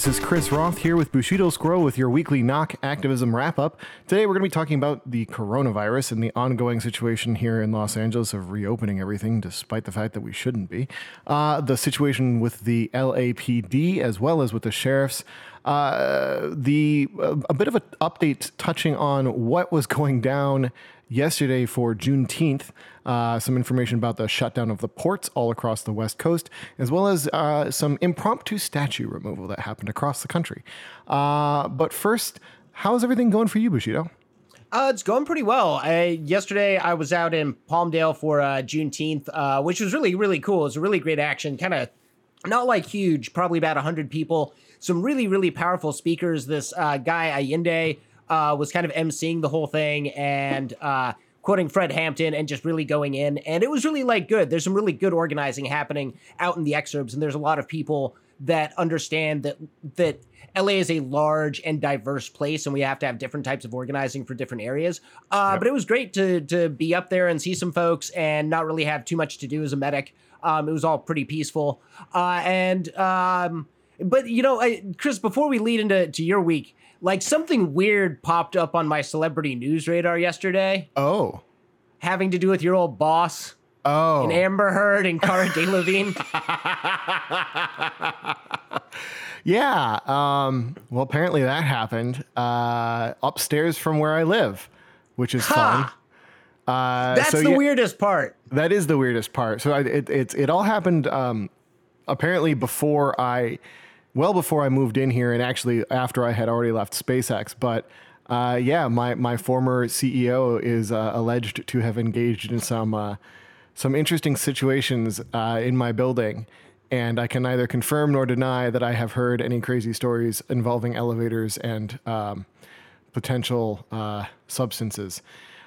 This is Chris Roth here with Bushido Scroll with your weekly knock activism wrap up. Today we're going to be talking about the coronavirus and the ongoing situation here in Los Angeles of reopening everything, despite the fact that we shouldn't be. Uh, the situation with the LAPD as well as with the sheriffs. Uh, the a bit of an update touching on what was going down yesterday for Juneteenth. Uh, some information about the shutdown of the ports all across the West Coast, as well as uh, some impromptu statue removal that happened across the country. Uh, but first, how's everything going for you, Bushido? Uh, it's going pretty well. I, yesterday, I was out in Palmdale for uh, Juneteenth, uh, which was really, really cool. It was a really great action. Kind of not like huge, probably about 100 people. Some really, really powerful speakers. This uh, guy, Allende, uh, was kind of emceeing the whole thing and uh, quoting Fred Hampton and just really going in. And it was really like good. There's some really good organizing happening out in the excerpts, and there's a lot of people that understand that that LA is a large and diverse place, and we have to have different types of organizing for different areas. Uh, yep. But it was great to to be up there and see some folks and not really have too much to do as a medic. Um, it was all pretty peaceful, uh, and um, but you know, I, Chris, before we lead into to your week, like something weird popped up on my celebrity news radar yesterday. Oh. Having to do with your old boss. Oh. And Amber Heard and Cara Delevingne. yeah. Um, well, apparently that happened uh, upstairs from where I live, which is ha! fun. Uh, That's so the yeah, weirdest part. That is the weirdest part. So I, it, it, it all happened um, apparently before I well before I moved in here, and actually after I had already left SpaceX. But uh, yeah, my my former CEO is uh, alleged to have engaged in some uh, some interesting situations uh, in my building. And I can neither confirm nor deny that I have heard any crazy stories involving elevators and um, potential uh, substances.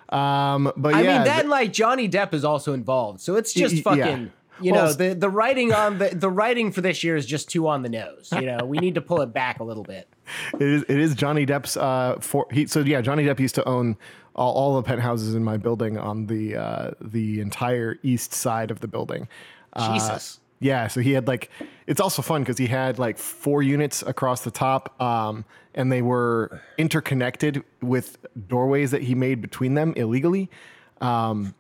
Um, but yeah. I yeah, mean, then like Johnny Depp is also involved, so it's just fucking. Yeah you well, know the the writing on the the writing for this year is just too on the nose. You know, we need to pull it back a little bit. It is it is Johnny Depp's uh for he so yeah Johnny Depp used to own all, all the penthouses in my building on the uh the entire east side of the building. Uh, Jesus. Yeah, so he had like it's also fun because he had like four units across the top, um, and they were interconnected with doorways that he made between them illegally. Um,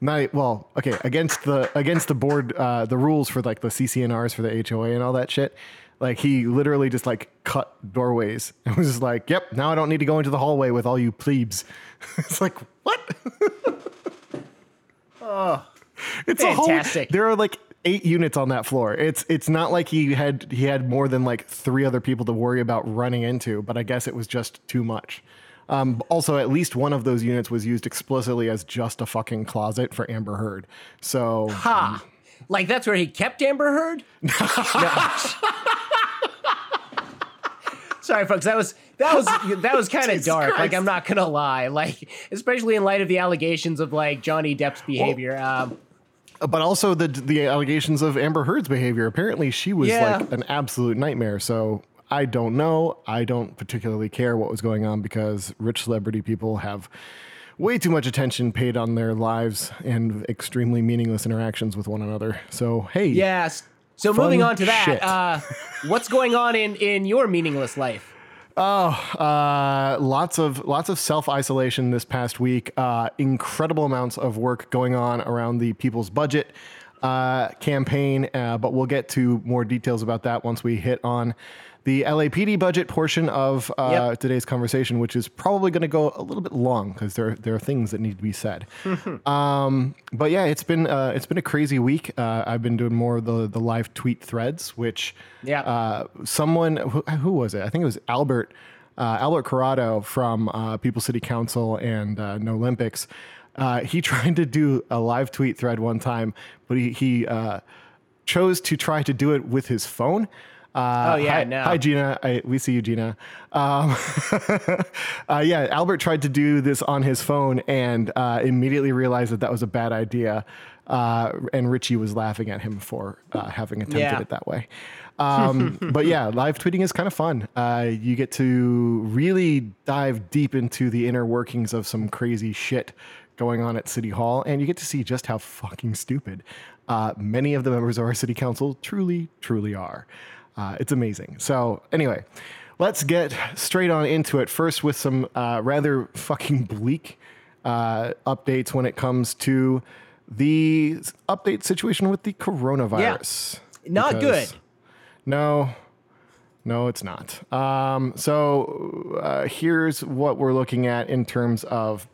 not well, okay, against the against the board uh, the rules for like the CC&Rs for the HOA and all that shit. Like he literally just like cut doorways and was just like, "Yep, now I don't need to go into the hallway with all you plebes." it's like, "What?" oh. It's fantastic. Whole, there are like eight units on that floor. It's it's not like he had he had more than like three other people to worry about running into, but I guess it was just too much. Um, also, at least one of those units was used explicitly as just a fucking closet for Amber Heard. So, ha, um, like that's where he kept Amber Heard. Sorry, folks. That was that was that was kind of dark. Christ. Like I'm not gonna lie. Like especially in light of the allegations of like Johnny Depp's behavior. Well, um, but also the the allegations of Amber Heard's behavior. Apparently, she was yeah. like an absolute nightmare. So I don't know. I don't particularly care what was going on because rich celebrity people have way too much attention paid on their lives and extremely meaningless interactions with one another. So, hey. Yes. So moving on to that, uh, what's going on in in your meaningless life? Oh, uh, lots of lots of self isolation this past week. Uh, incredible amounts of work going on around the people's budget uh, campaign, uh, but we'll get to more details about that once we hit on the LAPD budget portion of uh, yep. today's conversation, which is probably going to go a little bit long because there there are things that need to be said. um, but yeah, it's been uh, it's been a crazy week. Uh, I've been doing more of the the live tweet threads, which yeah, uh, someone who, who, was it? I think it was Albert. Uh, Albert Corado from uh, People City Council and No Olympics. he tried to do a live tweet thread one time, but he, he chose to try to do it with his phone. Uh, oh yeah, hi, no. Hi Gina, I, we see you, Gina. Um, uh, yeah, Albert tried to do this on his phone and uh, immediately realized that that was a bad idea. Uh, and Richie was laughing at him for uh, having attempted yeah. it that way. Um, but yeah, live tweeting is kind of fun. Uh, you get to really dive deep into the inner workings of some crazy shit going on at City Hall, and you get to see just how fucking stupid many of the members of our city council truly, truly are. Uh, it's amazing. So anyway, let's get straight on into it. First, with some uh, rather fucking bleak uh, updates when it comes to the update situation with the coronavirus. Yeah. Not Because- good. No, no, it's not. Um, so uh, here's what we're looking at in terms of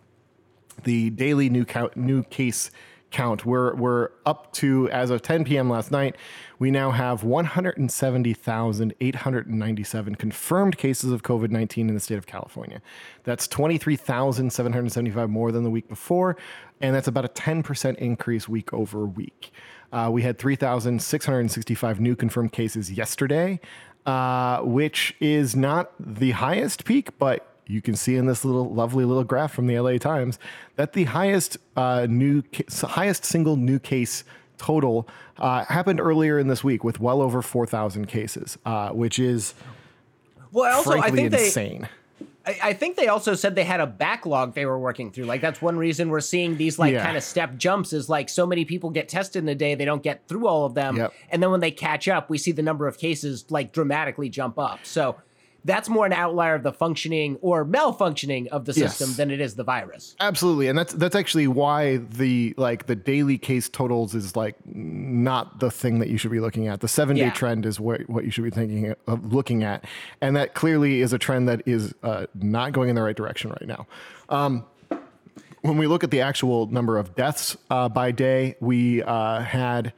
the daily new count, new case count. We're we're up to as of 10 p.m. last night. We now have 170,897 confirmed cases of COVID 19 in the state of California. That's 23,775 more than the week before, and that's about a 10% increase week over week. Uh, we had 3,665 new confirmed cases yesterday, uh, which is not the highest peak, but you can see in this little lovely little graph from the LA Times that the highest uh, new ca- highest single new case total uh, happened earlier in this week with well over 4,000 cases, uh, which is Well, also, I frankly think they, insane. I, I think they also said they had a backlog they were working through. Like that's one reason we're seeing these like Yeah. kind of step jumps is like so many people get tested in a day they don't get through all of them, Yep. and then when they catch up, we see the number of cases like dramatically jump up. So that's more an outlier of the functioning or malfunctioning of the Yes. system than it is the virus. Absolutely, and that's that's actually why the like the daily case totals is like not the thing that you should be looking at. The seven day Yeah. trend is what what you should be thinking of looking at, and that clearly is a trend that is uh, not going in the right direction right now. Um, when we look at the actual number of deaths uh, by day, we uh, had.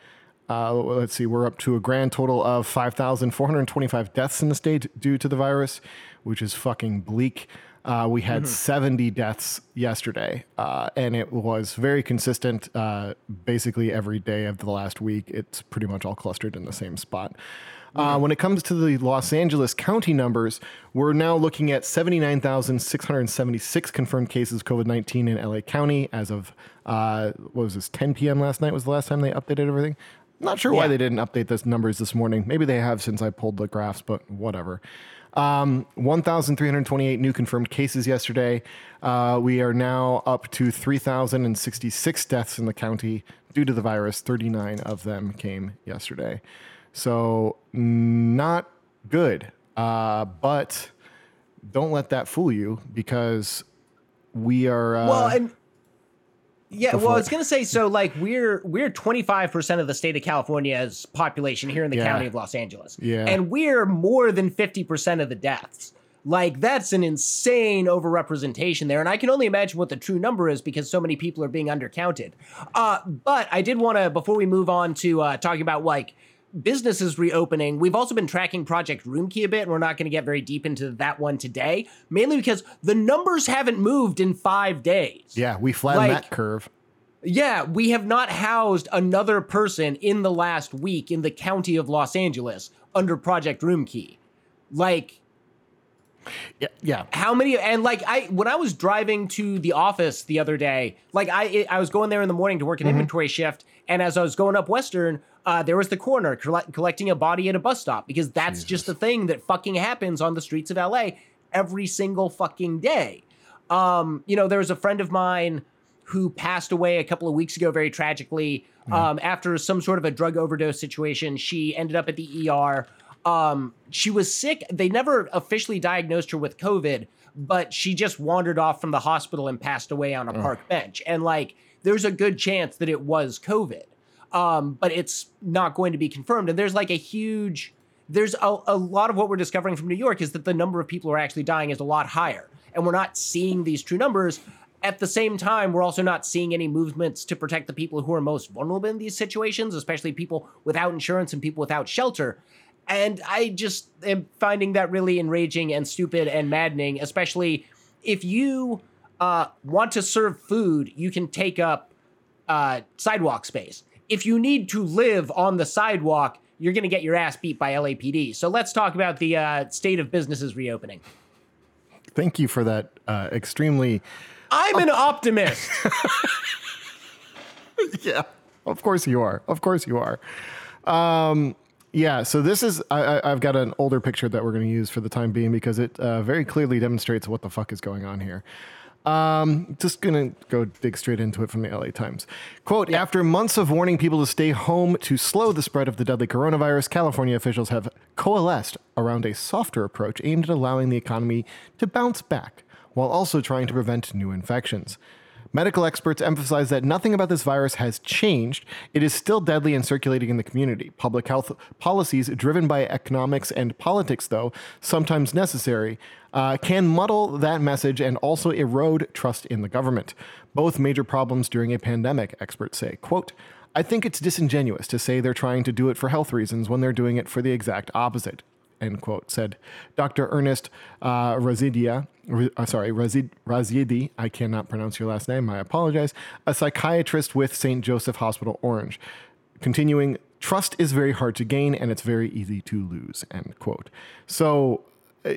Uh, let's see, we're up to a grand total of 5,425 deaths in the state due to the virus, which is fucking bleak. Uh, we had 70 deaths yesterday, uh, and it was very consistent uh, basically every day of the last week. It's pretty much all clustered in the same spot. Uh, when it comes to the Los Angeles County numbers, we're now looking at 79,676 confirmed cases of COVID 19 in LA County as of, uh, what was this, 10 p.m. last night was the last time they updated everything. Not sure why they didn't update those numbers this morning. Maybe they have since I pulled the graphs, but whatever. Um, 1,328 new confirmed cases yesterday. Uh, we are now up to 3,066 deaths in the county due to the virus. 39 of them came yesterday. So, not good. Uh, but don't let that fool you because we are. Uh, well, and yeah, well, I was gonna say so. Like we're we're twenty five percent of the state of California's population here in the Yeah. county of Los Angeles, Yeah. and we're more than fifty percent of the deaths. Like that's an insane overrepresentation there, and I can only imagine what the true number is because so many people are being undercounted. Uh, but I did want to before we move on to uh, talking about like businesses reopening. We've also been tracking Project Roomkey a bit, and we're not going to get very deep into that one today, mainly because the numbers haven't moved in five days. yeah, we flattened like- that curve. Yeah, we have not housed another person in the last week in the county of Los Angeles under Project Roomkey. Like, Yeah, yeah. how many? And like, I when I was driving to the office the other day, like I I was going there in the morning to work an inventory shift, and as I was going up Western, uh, there was the coroner collect, collecting a body at a bus stop because that's just the thing that fucking happens on the streets of LA every single fucking day. Um, you know, there was a friend of mine who passed away a couple of weeks ago very tragically um, after some sort of a drug overdose situation. She ended up at the ER. Um, she was sick. They never officially diagnosed her with COVID, but she just wandered off from the hospital and passed away on a park bench. And like, there's a good chance that it was COVID, um, but it's not going to be confirmed. And there's like a huge, there's a, a lot of what we're discovering from New York is that the number of people who are actually dying is a lot higher. And we're not seeing these true numbers. At the same time, we're also not seeing any movements to protect the people who are most vulnerable in these situations, especially people without insurance and people without shelter. And I just am finding that really enraging and stupid and maddening, especially if you uh, want to serve food, you can take up uh, sidewalk space. If you need to live on the sidewalk, you're going to get your ass beat by LAPD. So let's talk about the uh, state of businesses reopening. Thank you for that uh, extremely. I'm an optimist. yeah, of course you are. Of course you are. Um, yeah, so this is I, I, I've got an older picture that we're going to use for the time being because it uh, very clearly demonstrates what the fuck is going on here. Um, just gonna go dig straight into it from the LA Times. Quote: After months of warning people to stay home to slow the spread of the deadly coronavirus, California officials have coalesced around a softer approach aimed at allowing the economy to bounce back, while also trying to prevent new infections. Medical experts emphasize that nothing about this virus has changed. It is still deadly and circulating in the community. Public health policies driven by economics and politics, though, sometimes necessary, uh, can muddle that message and also erode trust in the government. Both major problems during a pandemic, experts say. Quote, I think it's disingenuous to say they're trying to do it for health reasons when they're doing it for the exact opposite end quote, said Dr. Ernest uh, Razidia, uh, sorry, Razid, Razidi, I cannot pronounce your last name, I apologize, a psychiatrist with St. Joseph Hospital Orange. Continuing, trust is very hard to gain and it's very easy to lose, end quote. So, uh,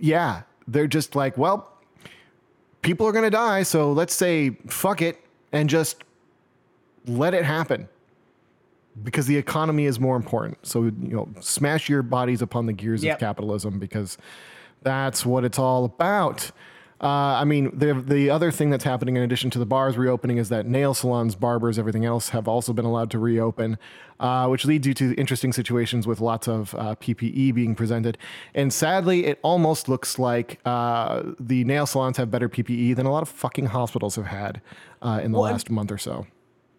yeah, they're just like, well, people are going to die, so let's say fuck it and just let it happen because the economy is more important. So, you know, smash your bodies upon the gears Yep. of capitalism because that's what it's all about. Uh, I mean, the the other thing that's happening in addition to the bars reopening is that nail salons, barbers, everything else have also been allowed to reopen, uh, which leads you to interesting situations with lots of uh, PPE being presented. And sadly, it almost looks like uh, the nail salons have better PPE than a lot of fucking hospitals have had uh, in the Well, last month or so.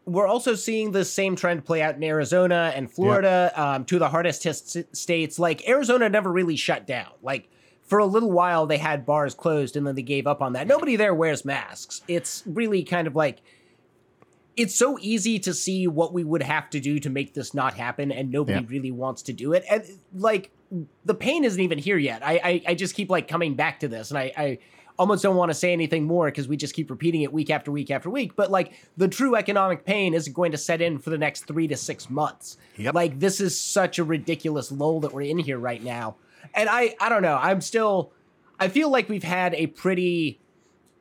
We're also seeing the same trend play out in Arizona and Florida, um, two of the hardest hit states. Like Arizona never really shut down. Like for a little while, they had bars closed and then they gave up on that. Nobody there wears masks. It's really kind of like it's so easy to see what we would have to do to make this not happen, and nobody really wants to do it. And like the pain isn't even here yet. I I, I just keep like coming back to this, and I. I almost don't want to say anything more because we just keep repeating it week after week after week. But like the true economic pain isn't going to set in for the next three to six months. Yep. Like this is such a ridiculous lull that we're in here right now. And I I don't know. I'm still I feel like we've had a pretty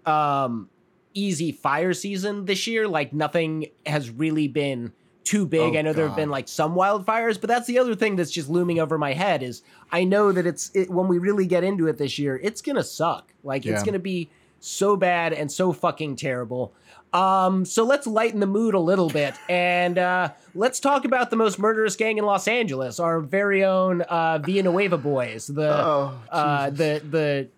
um easy fire season this year. Like nothing has really been too big. Oh, I know there have been like some wildfires, but that's the other thing that's just looming over my head is I know that it's it, when we really get into it this year, it's gonna suck. Like it's gonna be so bad and so fucking terrible. Um, so let's lighten the mood a little bit and uh, let's talk about the most murderous gang in Los Angeles, our very own uh, Villanueva boys, the Oh, uh, the the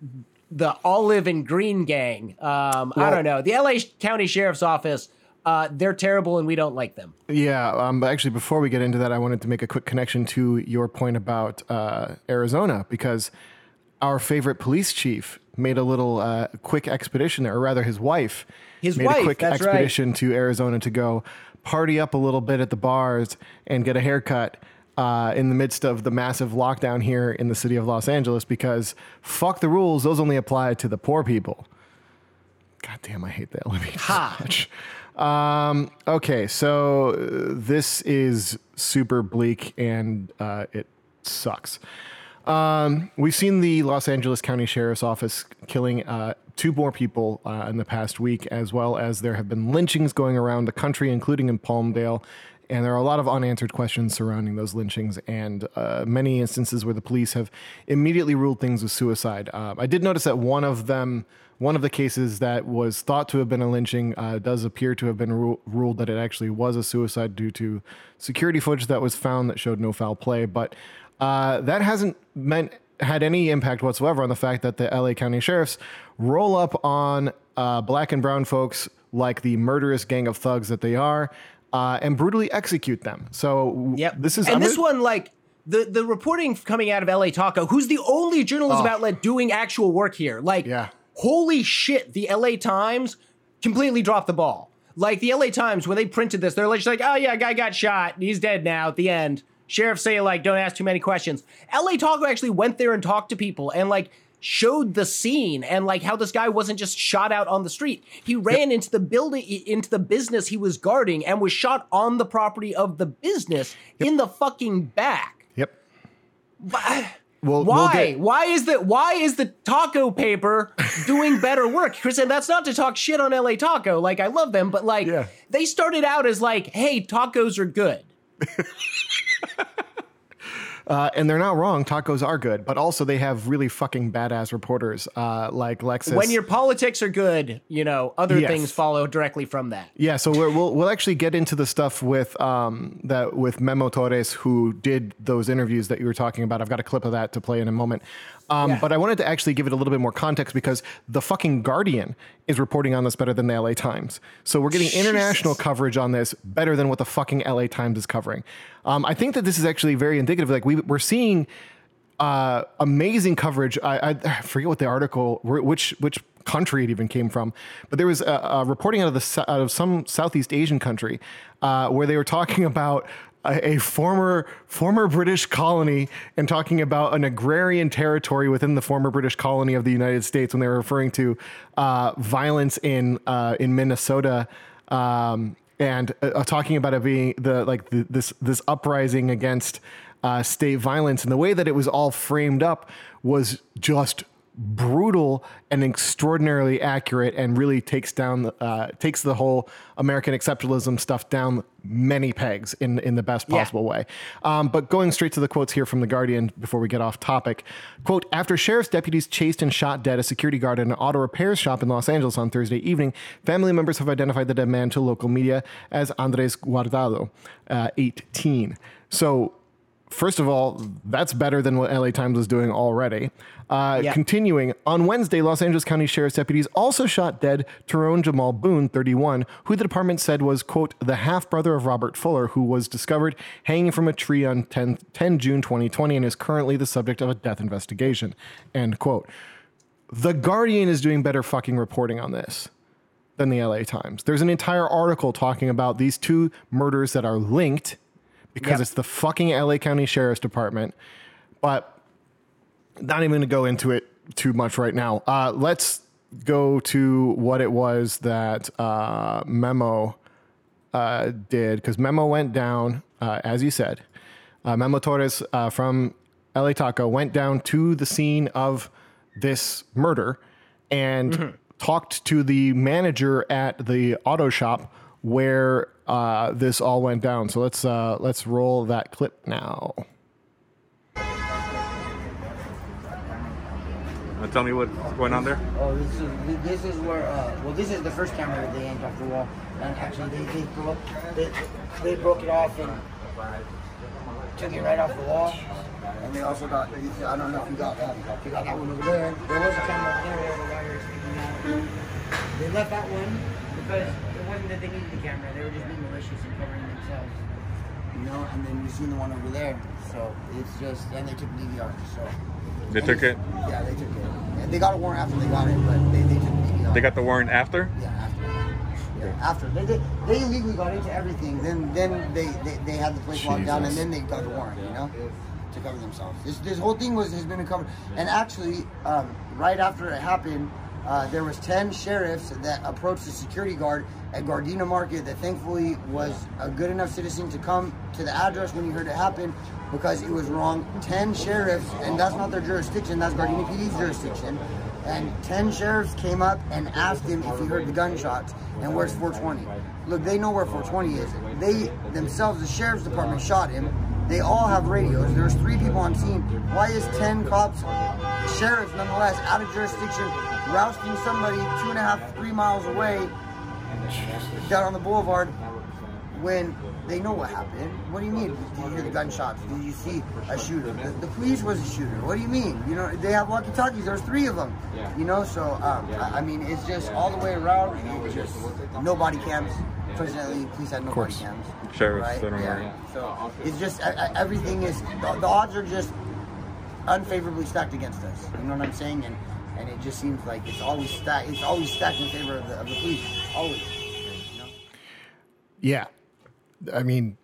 the olive and green gang. Um, I don't know. The LA County Sheriff's Office, uh, they're terrible and we don't like them. Yeah, um, but actually, before we get into that, I wanted to make a quick connection to your point about uh, Arizona because our favorite police chief made a little uh, quick expedition there, or rather, his wife His made wife, a quick that's right. expedition to Arizona to go party up a little bit at the bars and get a haircut. Uh, in the midst of the massive lockdown here in the city of Los Angeles, because fuck the rules, those only apply to the poor people. God damn, I hate that LME Ha. so much. Um, okay, so uh, this is super bleak and uh, it sucks. Um, we've seen the Los Angeles County Sheriff's Office killing uh, two more people uh, in the past week, as well as there have been lynchings going around the country, including in Palmdale. And there are a lot of unanswered questions surrounding those lynchings, and uh, many instances where the police have immediately ruled things as suicide. Um, I did notice that one of them, one of the cases that was thought to have been a lynching, uh, does appear to have been ru- ruled that it actually was a suicide due to security footage that was found that showed no foul play. But uh, that hasn't meant had any impact whatsoever on the fact that the LA County sheriffs roll up on uh, black and brown folks like the murderous gang of thugs that they are. Uh, and brutally execute them. So Yep. this is and I'm this gonna- one, like the the reporting coming out of LA Taco, who's the only journalism Oh. outlet doing actual work here. Like, Yeah. Holy shit, the LA Times completely dropped the ball. Like the LA Times, when they printed this, they're like, just like, oh yeah, guy got shot, he's dead now. At the end, sheriffs say like, don't ask too many questions. LA Taco actually went there and talked to people and like showed the scene and like how this guy wasn't just shot out on the street. He ran into the building into the business he was guarding and was shot on the property of the business in the fucking back. Yep. But- We'll- we'll why? get- why is the why is the taco paper doing better work? Chris, and that's not to talk shit on LA Taco. Like I love them, but like Yeah. they started out as like, hey, tacos are good. Uh, and they're not wrong. Tacos are good, but also they have really fucking badass reporters uh, like Lexus. When your politics are good, you know other Yes. things follow directly from that. Yeah, so we're, we'll we'll actually get into the stuff with um that with Memo Torres who did those interviews that you were talking about. I've got a clip of that to play in a moment. Um, Yeah. But I wanted to actually give it a little bit more context because the fucking Guardian is reporting on this better than the LA Times. So we're getting international coverage on this better than what the fucking LA Times is covering. Um, I think that this is actually very indicative. Like we we're seeing uh, amazing coverage. I, I forget what the article, which which country it even came from, but there was a, a reporting out of the out of some Southeast Asian country uh, where they were talking about. A, a former former British colony and talking about an agrarian territory within the former British colony of the United States when they were referring to uh, violence in uh, in Minnesota um, and uh, talking about it being the like the, this this uprising against uh, state violence. And the way that it was all framed up was just brutal and extraordinarily accurate and really takes down uh, takes the whole American exceptionalism stuff down many pegs in in the best Yeah. possible way. Um, but going straight to the quotes here from the Guardian before we get off topic, quote: After sheriff's deputies chased and shot dead a security guard in an auto repair shop in Los Angeles on Thursday evening, family members have identified the dead man to local media as Andres Guardado, uh, 18. So First of all, that's better than what LA Times was doing already. Uh. Continuing, on Wednesday, Los Angeles County Sheriff's deputies also shot dead Tyrone Jamal Boone, 31, who the department said was, quote, the half brother of Robert Fuller, who was discovered hanging from a tree on 10, 10 June 2020 and is currently the subject of a death investigation, end quote. The Guardian is doing better fucking reporting on this than the LA Times. There's an entire article talking about these two murders that are linked because Yep. it's the fucking LA County Sheriff's Department. But not even going to go into it too much right now. Uh, let's go to what it was that uh, Memo uh, did because Memo went down, uh, as you said. Uh, Memo Torres uh, from LA Taco went down to the scene of this murder and talked to the manager at the auto shop where uh, this all went down. So let's uh, let's roll that clip now. Tell me what's going on there. Oh, this is this is where uh, well, this is the first camera that they yanked off the wall, and actually they they broke they, they broke it off and took it right off the wall, and they also got I don't know if you got that you got that one over there. There was a camera over there where the wire is sticking out. They left that one because it wasn't that they needed the camera; they were just being malicious and covering themselves. You know, and then you seen the one over there, so it's just and they took DVR, so. They took it. Yeah, they took it. And they got a warrant after they got it, but they, they took DVR. They got the warrant after. Yeah, after. Yeah, after. They, they, they illegally got into everything. Then then they, they, they had the place locked down, and then they got the warrant, you know, to cover themselves. This, this whole thing was has been covered. And actually, um, right after it happened, uh, there was 10 sheriffs that approached the security guard at Gardena Market that thankfully was a good enough citizen to come to the address when he heard it happen because it was wrong. 10 sheriffs, and that's not their jurisdiction, that's Gardena PD's jurisdiction. And 10 sheriffs came up and asked him if he heard the gunshots and where's 420. Look, they know where 420 is. They themselves, the sheriff's department, shot him. They all have radios. There's three people on scene. Why is 10 cops, sheriffs nonetheless, out of jurisdiction, rousting somebody two and a half, three miles away down on the boulevard when they know what happened? What do you mean? Did you hear the gunshots? Did you see a shooter? The, the police was a shooter. What do you mean? You know, they have walkie-talkies. There's three of them. You know, so um, I, mean, it's just all the way around. Just no body cams. Fortunately, police had no body course. cams. Sheriffs, right? they don't yeah. worry. So it's just I, I, everything is the, the odds are just unfavorably stacked against us. You know what I'm saying? And and it just seems like it's always stacked. It's always stacked in favor of the, of the police. Always. You know? Yeah, I mean,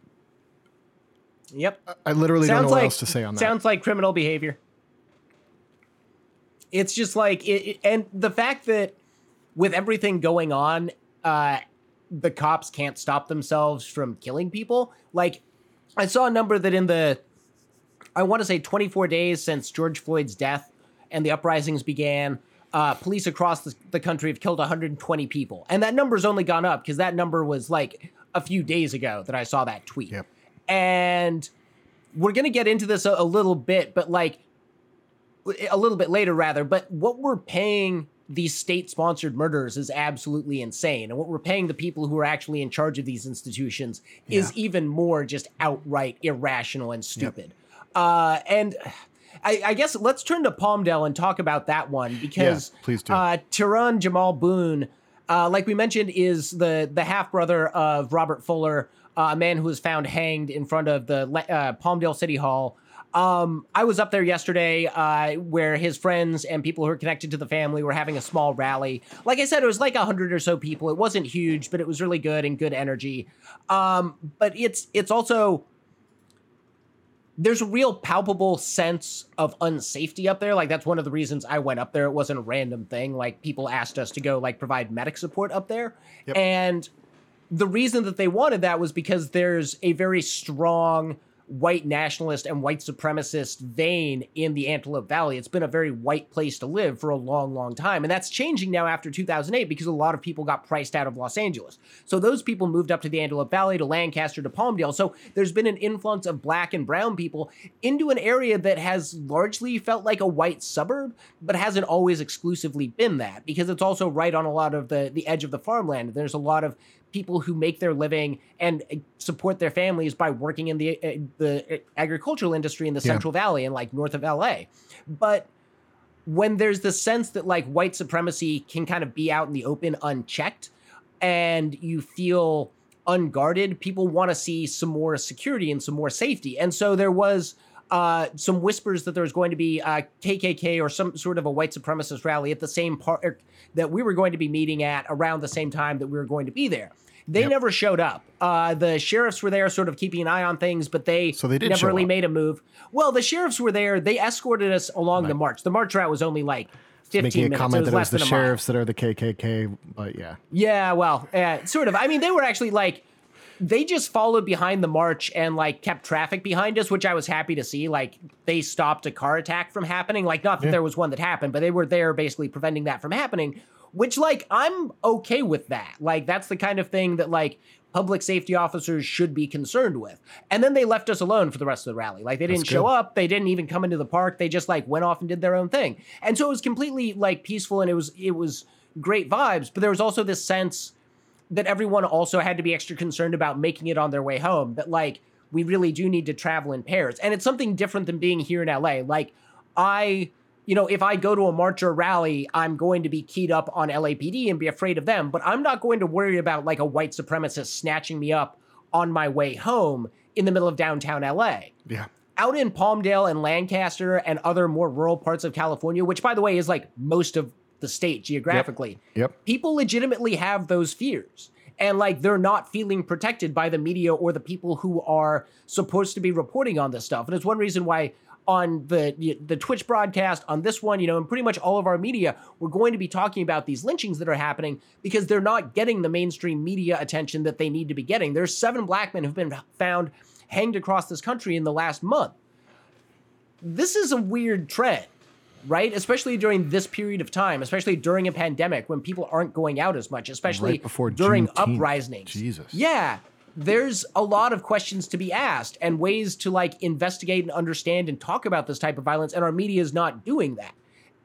Yep. I literally don't know what like else to say on that. sounds like criminal behavior. It's just like it, it- and the fact that with everything going on, uh, the cops can't stop themselves from killing people. Like I saw a number that in the I want to say 24 days since George Floyd's death and the uprisings began, uh, police across the, the country have killed 120 people, and that number's only gone up because that number was like a few days ago that I saw that tweet. Yep. And we're gonna get into this a, a little bit, but like a little bit later rather. But what we're paying these state-sponsored murders is absolutely insane, and what we're paying the people who are actually in charge of these institutions is even more just outright irrational and stupid. Uh, and I, I guess let's turn to Palmdale and talk about that one because please do. Uh, Terron Jamal Boone, uh, like we mentioned, is the the half brother of Robert Fuller, uh, a man who was found hanged in front of the uh, Palmdale City Hall. Um, I was up there yesterday, uh, where his friends and people who are connected to the family were having a small rally. Like I said, it was like a hundred or so people. It wasn't huge, but it was really good and good energy. Um, but it's it's also there's a real palpable sense of unsafety up there. Like that's one of the reasons I went up there. It wasn't a random thing. Like people asked us to go like provide medic support up there. Yep. And the reason that they wanted that was because there's a very strong white nationalist and white supremacist vein in the Antelope Valley. It's been a very white place to live for a long, long time. And that's changing now after 2008 because a lot of people got priced out of Los Angeles. So those people moved up to the Antelope Valley, to Lancaster, to Palmdale. So there's been an influx of black and brown people into an area that has largely felt like a white suburb, but hasn't always exclusively been that because it's also right on a lot of the, the edge of the farmland. There's a lot of people who make their living and uh, support their families by working in the uh, the agricultural industry in the Yeah. Central Valley and like north of LA. But when there's the sense that like white supremacy can kind of be out in the open unchecked and you feel unguarded, people want to see some more security and some more safety. And so there was uh, some whispers that there was going to be a KKK or some sort of a white supremacist rally at the same park that we were going to be meeting at around the same time that we were going to be there. They Yep. never showed up. Uh, the sheriffs were there, sort of keeping an eye on things, but they, So they never really up. made a move. Well, the sheriffs were there. They escorted us along the march. The march route was only like 15 Making a minutes. comment it was that it was less the than a mile. sheriffs that are the KKK, but yeah. Yeah, well, uh, sort of. I mean, they were actually like, they just followed behind the march and like kept traffic behind us, which I was happy to see. Like, they stopped a car attack from happening. Like, not that there was one that happened, but they were there basically preventing that from happening, which, like, I'm okay with that. Like, that's the kind of thing that, like, public safety officers should be concerned with. And then they left us alone for the rest of the rally. Like, they didn't show up. They didn't even come into the park. They just, like, went off and did their own thing. And so it was completely, like, peaceful and it was, it was great vibes. But there was also this sense that everyone also had to be extra concerned about making it on their way home. That like we really do need to travel in pairs, and it's something different than being here in LA. Like I, you know, if I go to a march or rally, I'm going to be keyed up on LAPD and be afraid of them, but I'm not going to worry about like a white supremacist snatching me up on my way home in the middle of downtown LA Yeah. out in Palmdale and Lancaster and other more rural parts of California, which by the way is like most of the state geographically. Yep. People legitimately have those fears. And like they're not feeling protected by the media or the people who are supposed to be reporting on this stuff. And it's one reason why on the the Twitch broadcast, on this one, you know, and pretty much all of our media, we're going to be talking about these lynchings that are happening because they're not getting the mainstream media attention that they need to be getting. There's seven black men who've been found hanged across this country in the last month this is a weird trend, right? Especially during this period of time, especially during a pandemic when people aren't going out as much, especially Right before during Juneteenth. uprisings. Jesus. Yeah. There's a lot of questions to be asked and ways to like investigate and understand and talk about this type of violence, and our media is not doing that.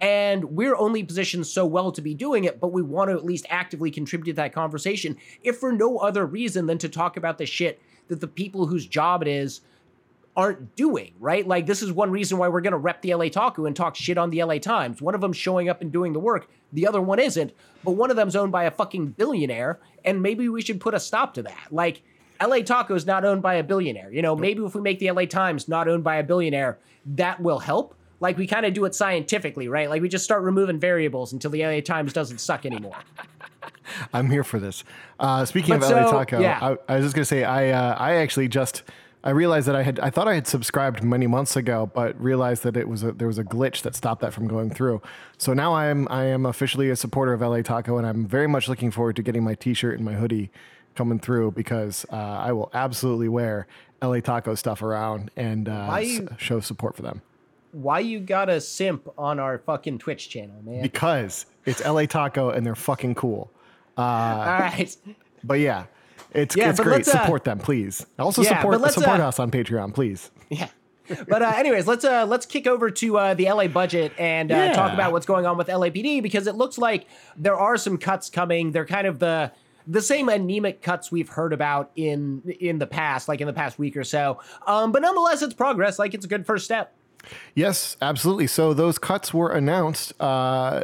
And we're only positioned so well to be doing it, but we want to at least actively contribute to that conversation, if for no other reason than to talk about the shit that the people whose job it is aren't doing, right? Like this is one reason why we're going to rep the LA Taco and talk shit on the LA Times. One of them showing up and doing the work, the other one isn't, but one of them's owned by a fucking billionaire, and maybe we should put a stop to that. Like LA Taco is not owned by a billionaire. You know, maybe if we make the LA Times not owned by a billionaire, that will help. Like we kind of do it scientifically, right? Like we just start removing variables until the LA Times doesn't suck anymore. I'm here for this. Uh, speaking But of LA Taco, yeah. I, I was just gonna say I uh, I actually just I realized that I had I thought I had subscribed many months ago, but realized that it was a, there was a glitch that stopped that from going through. So now I am I am officially a supporter of LA Taco, and I'm very much looking forward to getting my T-shirt and my hoodie coming through because uh, I will absolutely wear LA Taco stuff around and uh, s- show support for them Why you got a simp on our fucking Twitch channel, man? because it's LA Taco and they're fucking cool. All right. But yeah, it's Yeah, it's but great. uh, support them, please. Also yeah, support support uh, us on Patreon, please. Yeah. but uh, anyways, let's uh, let's kick over to uh, the LA budget and uh, Yeah. talk about what's going on with LAPD because it looks like there are some cuts coming. They're kind of the the same anemic cuts we've heard about in in the past, like in the past week or so. Um, but nonetheless, it's progress. Like it's a good first step. Yes, absolutely. So those cuts were announced uh,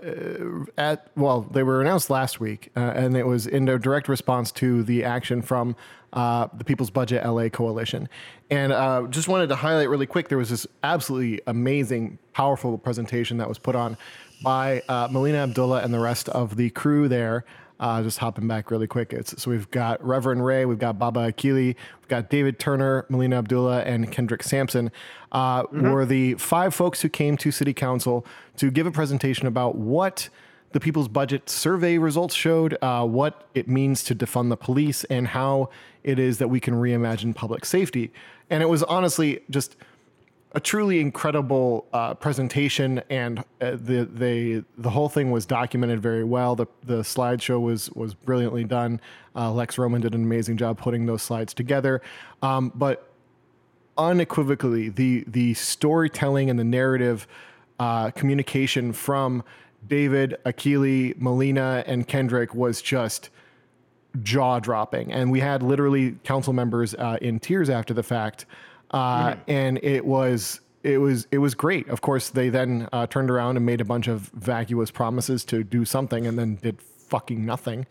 at well, they were announced last week, uh, and it was in a direct response to the action from uh, the People's Budget LA Coalition. And uh, just wanted to highlight really quick, there was this absolutely amazing, powerful presentation that was put on by uh, Melina Abdullah and the rest of the crew there. Uh, just hopping back really quick. It's, so we've got Reverend Ray, we've got Baba Akili, we've got David Turner, Melina Abdullah, and Kendrick Sampson. Uh, Were the five folks who came to City Council to give a presentation about what the People's Budget Survey results showed, uh, what it means to defund the police, and how it is that we can reimagine public safety. And it was honestly just a truly incredible uh, presentation, and uh, the the the whole thing was documented very well. The the slideshow was was brilliantly done. Uh, Lex Roman did an amazing job putting those slides together. Um, but unequivocally, the the storytelling and the narrative uh, communication from David, Akili, Melina, and Kendrick was just jaw dropping. And we had literally council members uh, in tears after the fact. Uh, And it was it was it was great. Of course, they then uh, turned around and made a bunch of vacuous promises to do something, and then did fucking nothing.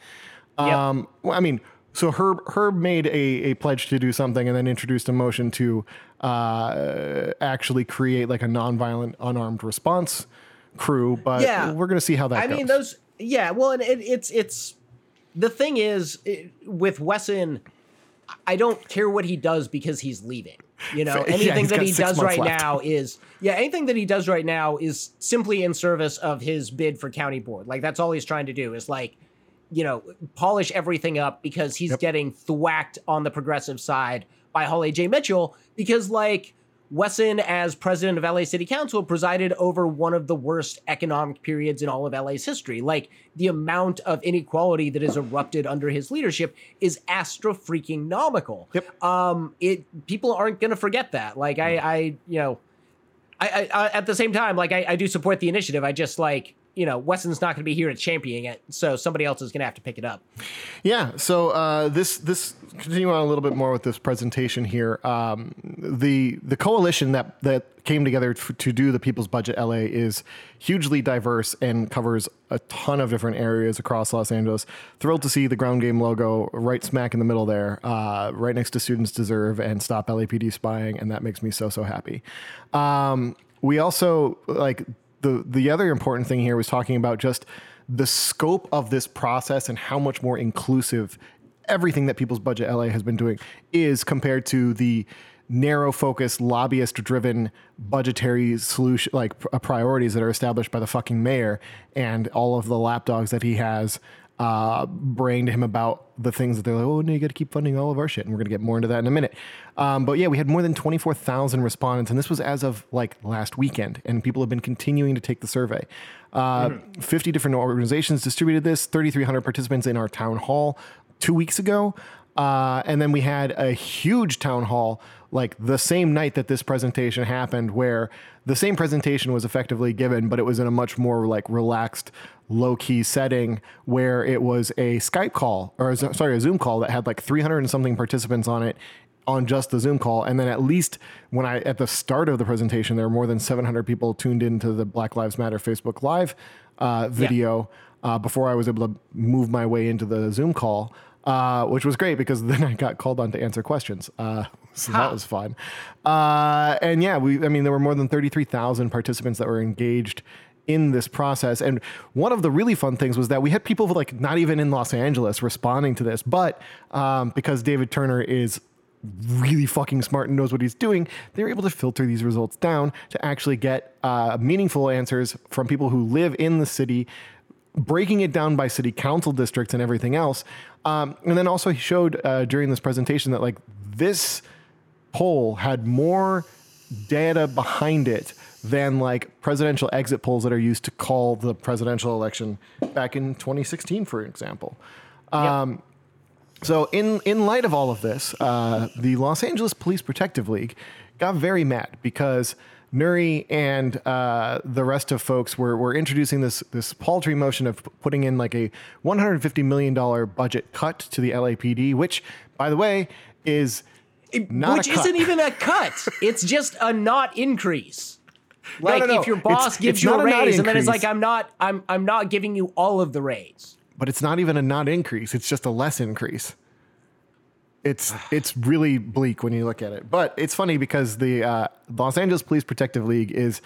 Um, well, I mean, so Herb Herb made a, a pledge to do something, and then introduced a motion to uh, actually create like a nonviolent, unarmed response crew. But Yeah. we're gonna see how that I goes. mean, those. Yeah, well, and it, it's it's the thing is it, with Wesson. I don't care what he does because he's leaving. You know, anything he's that he does right left. now is yeah, anything that he does right now is simply in service of his bid for county board. Like that's all he's trying to do is like, you know, polish everything up because he's getting thwacked on the progressive side by Holly J. Mitchell because like Wesson, as president of LA City Council, presided over one of the worst economic periods in all of LA's history. Like the amount of inequality that has erupted under his leadership is astro freaking nomical. Yep. Um, it people aren't gonna forget that. Like I, I, you know, I, I, I at the same time, like I, I do support the initiative. I just like you know, Wesson's not going to be here to champion it, so somebody else is going to have to pick it up. Yeah. So uh, this this continue on a little bit more with this presentation here. Um, the the coalition that that came together f- to do the People's Budget LA is hugely diverse and covers a ton of different areas across Los Angeles. Thrilled to see the ground game logo right smack in the middle there, uh, right next to Students Deserve and Stop LAPD Spying, and that makes me so so happy. Um, we also like the the other important thing here was talking about just the scope of this process and how much more inclusive everything that People's Budget LA has been doing is compared to the narrow focus lobbyist driven budgetary solution like priorities that are established by the fucking mayor and all of the lapdogs that he has uh, braying to him about the things that they're like, oh, no, you got to keep funding all of our shit. And we're going to get more into that in a minute. Um, but yeah, we had more than 24,000 respondents, and this was as of like last weekend, and people have been continuing to take the survey. Uh, 50 different organizations distributed this, 3,300 participants in our town hall two weeks ago. Uh, and then we had a huge town hall like the same night that this presentation happened, where the same presentation was effectively given, but it was in a much more like relaxed, low key setting where it was a Skype call or a, sorry, a Zoom call that had like 300 and something participants on it on just the Zoom call. And then at least when I, at the start of the presentation, there were more than 700 people tuned into the Black Lives Matter Facebook Live uh, video uh, before I was able to move my way into the Zoom call, uh, which was great because then I got called on to answer questions. Uh, so that was fun. Uh, and yeah, we, I mean, there were more than 33,000 participants that were engaged in this process. And one of the really fun things was that we had people like not even in Los Angeles responding to this, but um, because David Turner is really fucking smart and knows what he's doing, they were able to filter these results down to actually get uh, meaningful answers from people who live in the city, breaking it down by city council districts and everything else. Um, and then also he showed uh, during this presentation that like this poll had more data behind it than like presidential exit polls that are used to call the presidential election back in 2016, for example. Um, so, in in light of all of this, uh, the Los Angeles Police Protective League got very mad because Nury and uh, the rest of folks were, were introducing this this paltry motion of putting in like a 150 million dollar budget cut to the LAPD, which, by the way, is not Which isn't even a cut. It's just a not increase. Like no, no. if your boss It's- gives it's you a not a raise and then it's like I'm not I'm I'm not giving you all of the raise. but it's not even a not increase. It's just a less increase. It's it's really bleak when you look at it. But it's funny because the uh, Los Angeles Police Protective League is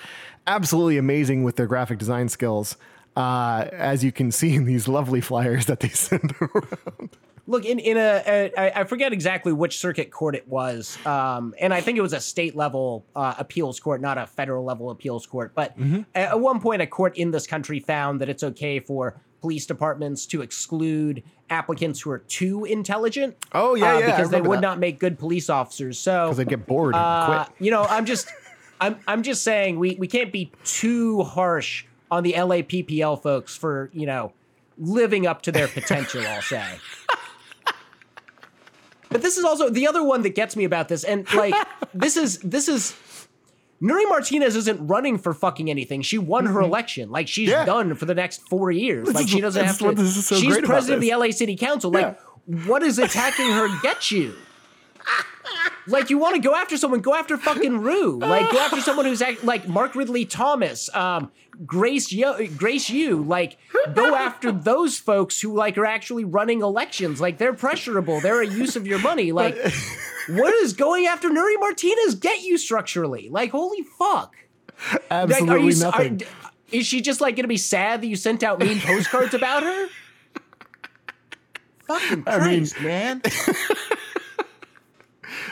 absolutely amazing with their graphic design skills, uh, as you can see in these lovely flyers that they send around. Look, in in a, a I forget exactly which circuit court it was, um, and I think it was a state level uh, appeals court, not a federal level appeals court. But Mm-hmm. at, at one point, a court in this country found that it's okay for police departments to exclude applicants who are too intelligent. Oh, yeah, uh, yeah, because they would that. not make good police officers. So Because they get bored and uh, quit. you know, I'm just, I'm, I'm just saying we, we can't be too harsh on the LAPPL folks for you know living up to their potential. I'll say. But this is also the other one that gets me about this, and like this is this is. Nury Martinez isn't running for fucking anything. She won her election. Like she's Mm-hmm. Yeah. done for the next four years. This like is- she doesn't have to. is so she's president of the LA City Council. Like, what does attacking her get you? Like you want to go after someone, go after fucking Ryu. Like go after someone who's act, like Mark Ridley Thomas, um, Grace Yo, Grace Yoo. Like go after those folks who like are actually running elections. Like they're pressurable. They're a use of your money. Like what is going after Nury Martinez get you structurally? Like holy fuck. Like, Absolutely are you, nothing. are- is she just like gonna be sad that you sent out mean postcards about her? Fucking Christ, man. This is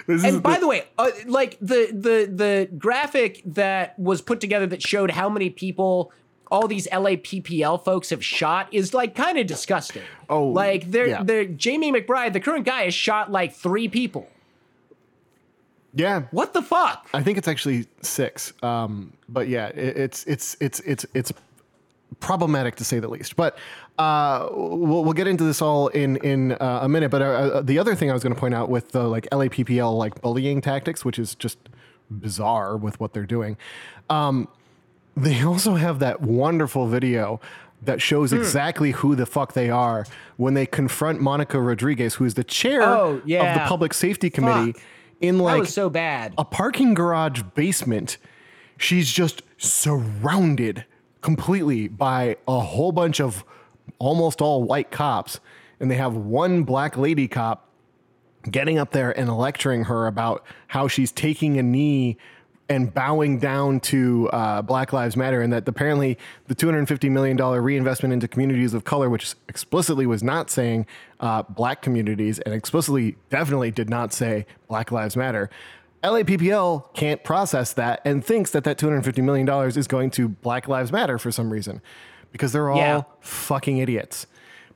And by the- the way, uh, like the the the graphic that was put together that showed how many people all these LAPPL folks have shot is like kind of disgusting. Oh, like they're yeah. they're Jamie McBride, the current guy, has shot like three people. yeah, What the fuck? I think it's actually six. Um, but yeah, it, it's it's it's it's it's problematic to say the least. But uh, we'll, we'll get into this all in in uh, a minute. But uh, uh, the other thing I was going to point out with the like LAPPL like bullying tactics, which is just bizarre with what they're doing. Um, they also have that wonderful video that shows Hmm. exactly who the fuck they are when they confront Monica Rodriguez, who is the chair Oh, of the. Public Safety Committee, Fuck. in like so bad. a parking garage basement. She's just surrounded completely by a whole bunch of almost all white cops. And they have one black lady cop getting up there and lecturing her about how she's taking a knee and bowing down to uh, Black Lives Matter, and that apparently the $250 million reinvestment into communities of color, which explicitly was not saying uh, black communities and explicitly definitely did not say Black Lives Matter. LAPPL can't process that and thinks that that $250 million is going to Black Lives Matter for some reason because they're all Yeah. fucking idiots.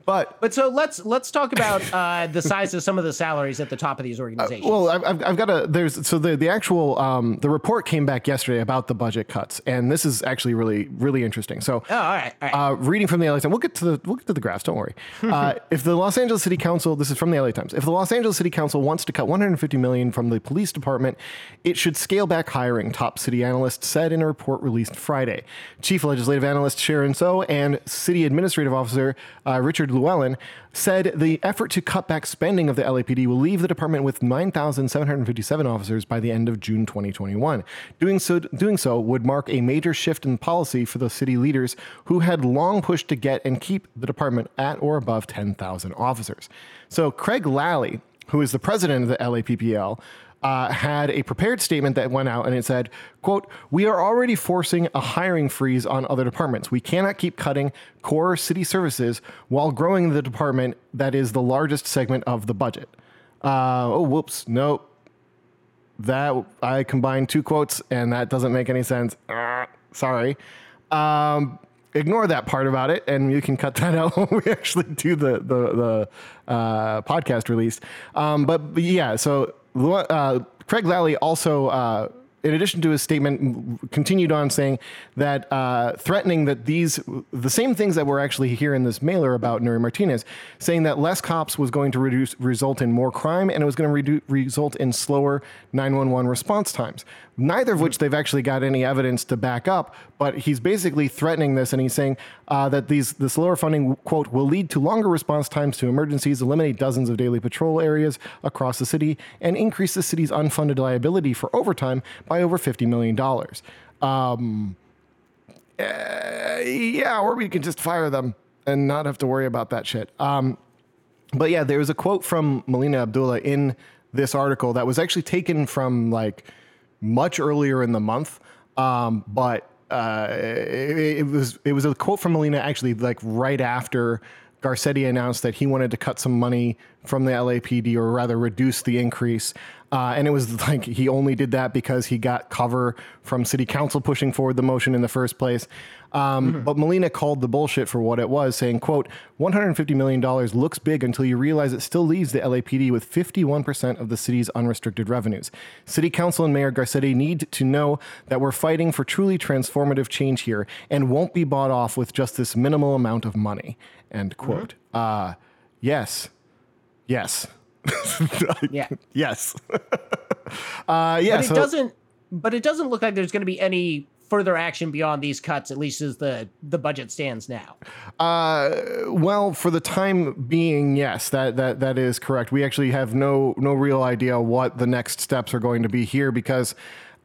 But But so let's let's talk about uh, the size of some of the salaries at the top of these organizations. Well, I've, I've, got a there's so the the actual um, the report came back yesterday about the budget cuts, and this is actually really really interesting. So, oh, all right, all right. uh, reading from the LA Times, we'll get to the we'll get to the graphs. Don't worry. Uh, if the Los Angeles City Council, this is from the LA Times, if the Los Angeles City Council wants to cut 150 million from the police department, it should scale back hiring. Top city analysts said in a report released Friday. Chief legislative analyst Sharon Tso and city administrative officer uh, Richard Llewellyn said the effort to cut back spending of the LAPD will leave the department with 9,757 officers by the end of June 2021. Doing so, doing so would mark a major shift in policy for the city leaders who had long pushed to get and keep the department at or above 10,000 officers. So Craig Lally, who is the president of the LAPPL, uh, had a prepared statement that went out and it said, quote, we are already forcing a hiring freeze on other departments. We cannot keep cutting core city services while growing the department that is the largest segment of the budget. Uh, oh, whoops. Nope. That I combined two quotes and that doesn't make any sense. Ah, sorry. Um, ignore that part about it, and you can cut that out when we actually do the the, the uh, podcast release. Um, but, but yeah, so uh, Craig Lally also uh, in addition to his statement, continued on saying that uh, threatening that these the same things that were actually here in this mailer about Nury Martinez, saying that less cops was going to reduce result in more crime and it was going to result in slower 911 response times. Neither of which they've actually got any evidence to back up. But he's basically threatening this, and he's saying uh, that these this lower funding quote will lead to longer response times to emergencies, eliminate dozens of daily patrol areas across the city, and increase the city's unfunded liability for overtime by over $50 million. Um, uh, yeah, or we can just fire them and not have to worry about that shit. Um, but yeah, there was a quote from Melina Abdullah in this article that was actually taken from like much earlier in the month. Um, but uh, it, it was it was a quote from Melina actually like right after Garcetti announced that he wanted to cut some money from the LAPD or rather reduce the increase. Uh, and it was like he only did that because he got cover from city council pushing forward the motion in the first place. Um, But Melina called the bullshit for what it was, saying, quote, $150 million looks big until you realize it still leaves the LAPD with 51% of the city's unrestricted revenues. City council and Mayor Garcetti need to know that we're fighting for truly transformative change here and won't be bought off with just this minimal amount of money, end quote. Uh, yes. Yes. Yeah. yes. uh, yeah. but it so- doesn't but it doesn't look like there's going to be any further action beyond these cuts at least as the the budget stands now Uh, well, for the time being, yes, that that that is correct. We actually have no no real idea what the next steps are going to be here because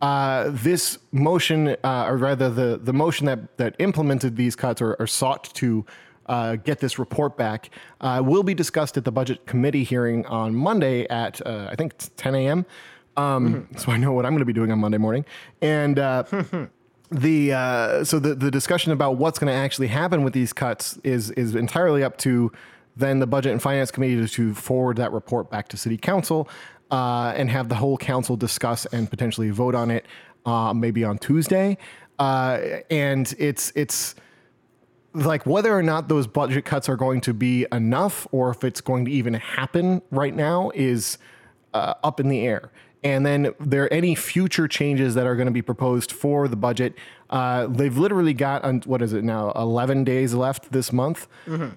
uh, this motion, uh, or rather the the motion that that implemented these cuts or, or sought to. Uh, get this report back uh, will be discussed at the budget committee hearing on Monday at uh, I think 10 a.m. Um, So I know what I'm going to be doing on Monday morning, and uh, the uh, so the the discussion about what's going to actually happen with these cuts is is entirely up to then the budget and finance committee to, forward that report back to city council uh, and have the whole council discuss and potentially vote on it uh, maybe on Tuesday. Uh, and it's it's like whether or not those budget cuts are going to be enough or if it's going to even happen right now is uh, up in the air. And then there are any future changes that are going to be proposed for the budget. Uh, they've literally got on what is it now? Eleven days left this month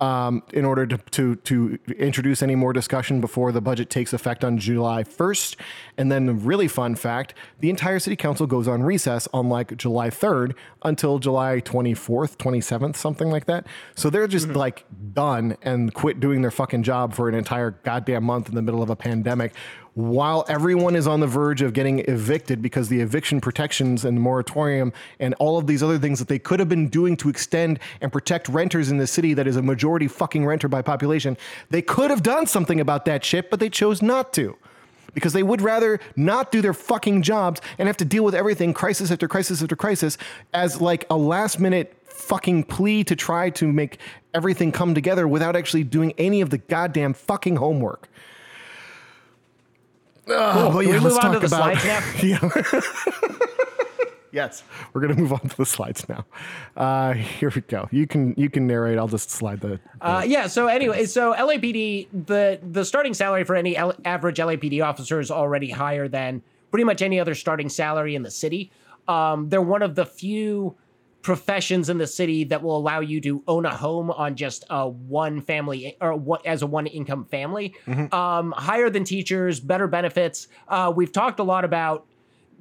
um, in order to, to to introduce any more discussion before the budget takes effect on July first. And then the really fun fact: the entire city council goes on recess on like July third until July twenty fourth, twenty seventh, something like that. So they're just like done and quit doing their fucking job for an entire goddamn month in the middle of a pandemic while everyone is on the verge of getting evicted because the eviction protections and moratorium and all of these other things that they could have been doing to extend and protect renters in the city that is a majority fucking renter by population, they could have done something about that shit, but they chose not to. Because they would rather not do their fucking jobs and have to deal with everything, crisis after crisis after crisis, as like a last minute fucking plea to try to make everything come together without actually doing any of the goddamn fucking homework. Oh, but Can we yeah, move on to talk the about slides yeah. yes, we're gonna move on to the slides now. Uh, here we go. You can you can narrate. I'll just slide the. Uh, yeah. So anyway, so LAPD the the starting salary for any L- average LAPD officer is already higher than pretty much any other starting salary in the city. Um, they're one of the few professions in the city that will allow you to own a home on just a one family or what as a one income family. Um, higher than teachers, better benefits. Uh, we've talked a lot about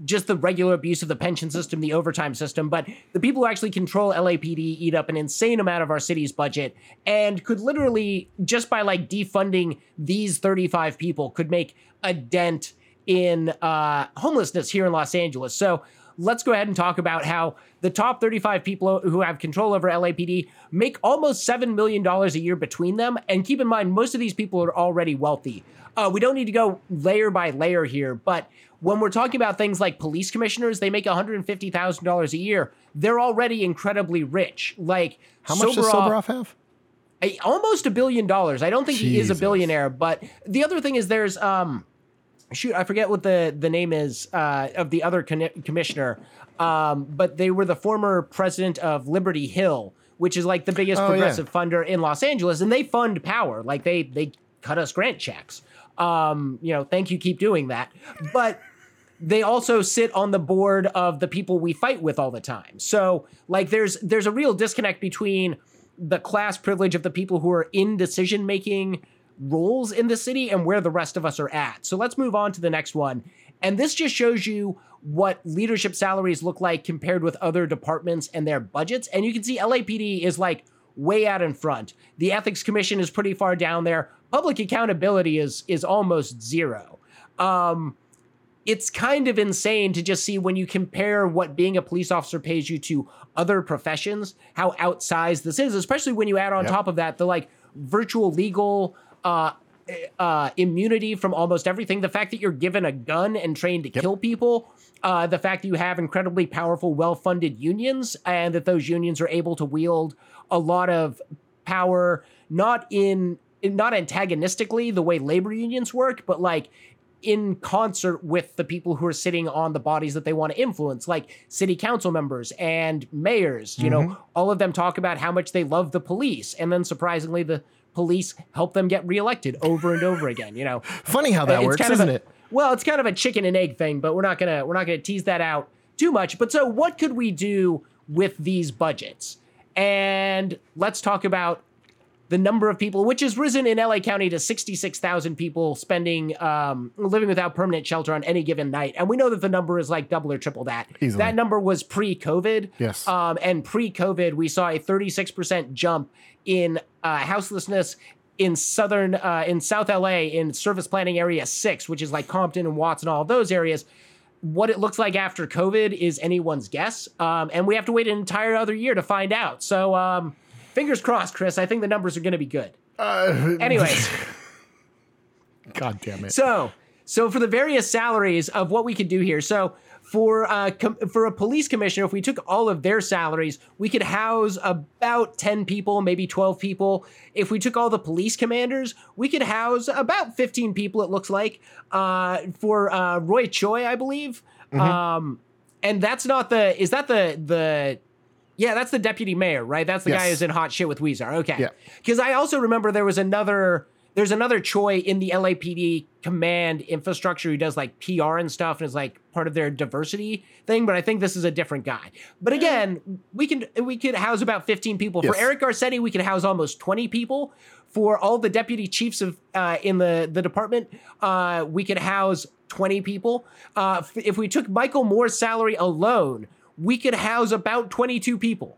just the regular abuse of the pension system, the overtime system, but the people who actually control LAPD eat up an insane amount of our city's budget and could literally, just by like defunding these 35 people, could make a dent in uh, homelessness here in Los Angeles. So let's go ahead and talk about how the top 35 people who have control over LAPD make almost $7 million a year between them. And keep in mind, most of these people are already wealthy. Uh, we don't need to go layer by layer here, but when we're talking about things like police commissioners, they make $150,000 a year. They're already incredibly rich. Like, How much does Soboroff- have? a- almost a billion dollars. I don't think he is a billionaire, but the other thing is there's um shoot, I forget what the the name is uh of the other con- commissioner. Um but they were the former president of Liberty Hill, which is like the biggest Oh, yeah. progressive funder in Los Angeles and they fund power. Like they they cut us grant checks. Um you know, thank you keep doing that. But they also sit on the board of the people we fight with all the time. So like there's there's a real disconnect between the class privilege of the people who are in decision making roles in the city and where the rest of us are at. So let's move on to the next one. And this just shows you what leadership salaries look like compared with other departments and their budgets. And you can see LAPD is like way out in front. The ethics commission is pretty far down there. Public accountability is is almost zero. Um, it's kind of insane to just see when you compare what being a police officer pays you to other professions, how outsized this is, especially when you add on Yep. top of that the like virtual legal uh, uh, immunity from almost everything. The fact that you're given a gun and trained to kill people. Uh, the fact that you have incredibly powerful, well-funded unions, and that those unions are able to wield a lot of power, not in not antagonistically the way labor unions work, but like in concert with the people who are sitting on the bodies that they want to influence, like city council members and mayors. You know, all of them talk about how much they love the police, and then surprisingly, the police help them get reelected over and over again. You know, Funny how that it's works, kind of isn't a- it? Well, it's kind of a chicken and egg thing, but we're not gonna we're not gonna tease that out too much. But so, what could we do with these budgets? And let's talk about the number of people, which has risen in LA County to 66,000 people spending, um, living without permanent shelter on any given night. And we know that the number is like double or triple that. Easily. That number was pre COVID. Yes. Um, and pre COVID, we saw a 36% jump in uh, houselessness in southern, uh, in South LA in service planning area six, which is like Compton and Watts and all those areas. What it looks like after COVID is anyone's guess. Um, and we have to wait an entire other year to find out. So, um, fingers crossed, Chris. I think the numbers are going to be good. Uh, Anyways, God damn it. so so for the various salaries of what we could do here, so for uh, com- for a police commissioner, if we took all of their salaries, we could house about ten people, maybe twelve people. If we took all the police commanders, we could house about fifteen people. It looks like uh, for uh, Roy Choi, I believe. Um, and that's not the is that the the yeah, that's the deputy mayor, right? That's the guy who's in hot shit with Huizar. Okay. Yeah. Because I also remember there was another there's another Choi in the LAPD command infrastructure who does like PR and stuff and is like part of their diversity thing, but I think this is a different guy. But again, we can we could house about 15 people. For Eric Garcetti, we could house almost 20 people. For all the deputy chiefs of uh, in the the department, uh, we could house 20 people. Uh, if we took Michael Moore's salary alone, we could house about 22 people.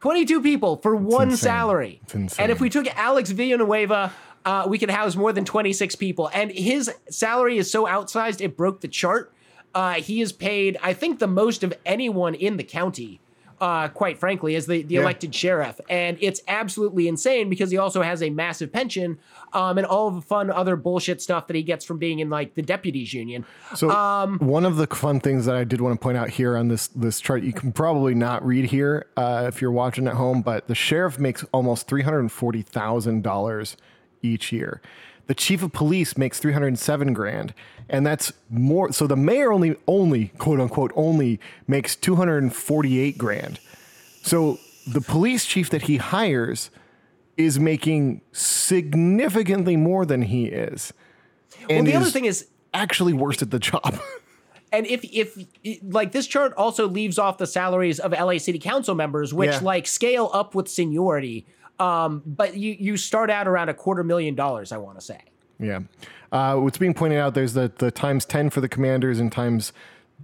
22 people for one insane. salary. And if we took Alex Villanueva, uh, we could house more than 26 people. And his salary is so outsized, it broke the chart. Uh, he is paid, I think, the most of anyone in the county, uh, quite frankly, as the, the Yeah. elected sheriff. And it's absolutely insane because he also has a massive pension um, and all the fun other bullshit stuff that he gets from being in like the deputies union. So Um, one of the fun things that I did want to point out here on this this chart, you can probably not read here uh, if you're watching at home, but the sheriff makes almost three hundred forty thousand dollars each year. The chief of police makes three hundred seven grand, and that's more. So the mayor only only quote unquote only makes two hundred forty eight grand. So the police chief that he hires is making significantly more than he is. well, And the other thing is, actually worse at the job. And if if like this chart also leaves off the salaries of LA City Council members, which Yeah. like scale up with seniority. Um, but you you start out around a quarter million dollars, I want to say. yeah. Uh, what's being pointed out there's the, the times 10 for the commanders and times,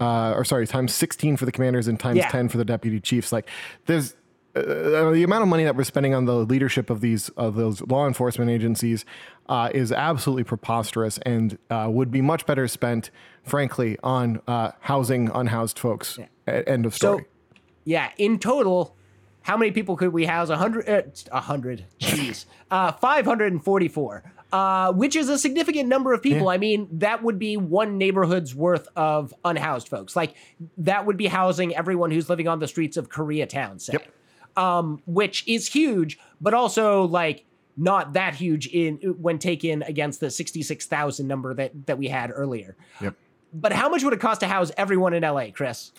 uh, or sorry, times 16 for the commanders and times Yeah. 10 for the deputy chiefs. Like there's uh, the amount of money that we're spending on the leadership of these of those law enforcement agencies uh, is absolutely preposterous and uh, would be much better spent, frankly, on uh, housing unhoused folks. A- End of story. So, yeah, in total, how many people could we house? A hundred, uh, a hundred, jeez, uh, five hundred and forty-four, uh, which is a significant number of people. Yeah. I mean, that would be one neighborhood's worth of unhoused folks. Like that would be housing everyone who's living on the streets of Koreatown, say, Yep. Um, which is huge, but also like not that huge in when taken against the sixty-six thousand number that that we had earlier. Yep. But how much would it cost to house everyone in LA, Chris?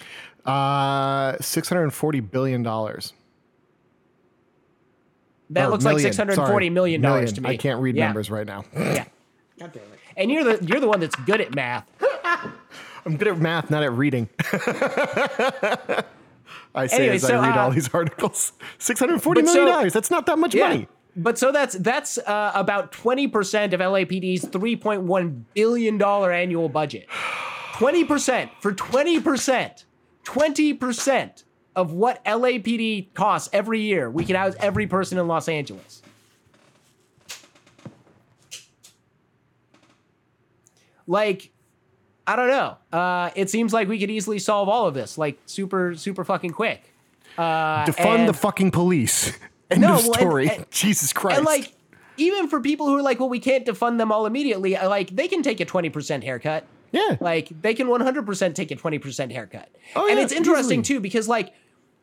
Uh, six hundred and forty billion dollars. That Or looks like 640 million dollars to me. I can't read Yeah. numbers right now. Yeah. God damn it. And you're the you're the one that's good at math. I'm good at math, not at reading. I say Anyway, as so, I read all uh, these articles. Six hundred forty million so, dollars. That's not that much Yeah. money. But so that's that's uh, about twenty percent of LAPD's three point one billion dollar annual budget. Twenty percent for twenty percent, twenty percent of what LAPD costs every year. We can house every person in Los Angeles. Like, I don't know. Uh, it seems like we could easily solve all of this, like super super fucking quick. Uh, Defund the fucking police. End No, of well, and- story. and- Jesus Christ. And like, even for people who are like, well, we can't defund them all immediately, like they can take a 20% haircut. yeah. Like they can 100% take a 20% haircut. Oh, and yeah, it's interesting easily. too because like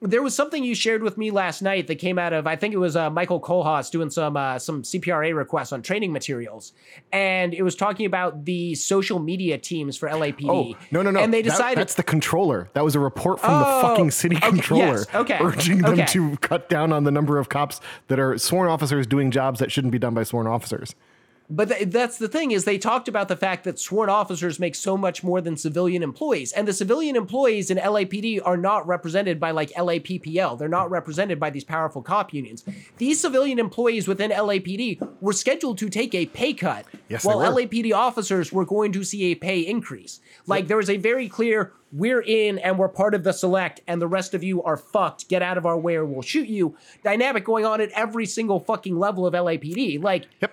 there was something you shared with me last night that came out of I think it was uh, Michael Kohlhaas doing some uh, some CPRA requests on training materials, and it was talking about the social media teams for LAPD. Oh no no no! And they That- decided that's the controller. That was a report from Oh, the fucking city okay, controller, yes, okay, urging them okay. to cut down on the number of cops that are sworn officers doing jobs that shouldn't be done by sworn officers. But th- that's the thing is they talked about the fact that sworn officers make so much more than civilian employees, and the civilian employees in LAPD are not represented by like LAPPL. They're not represented by these powerful cop unions. These civilian employees within LAPD were scheduled to take a pay cut, Yes, while. LAPD officers were going to see a pay increase. Like there was a very clear. We're in and we're part of the select, and the rest of you are fucked. Get out of our way or we'll shoot you. Dynamic going on at every single fucking level of LAPD. Like, Yep.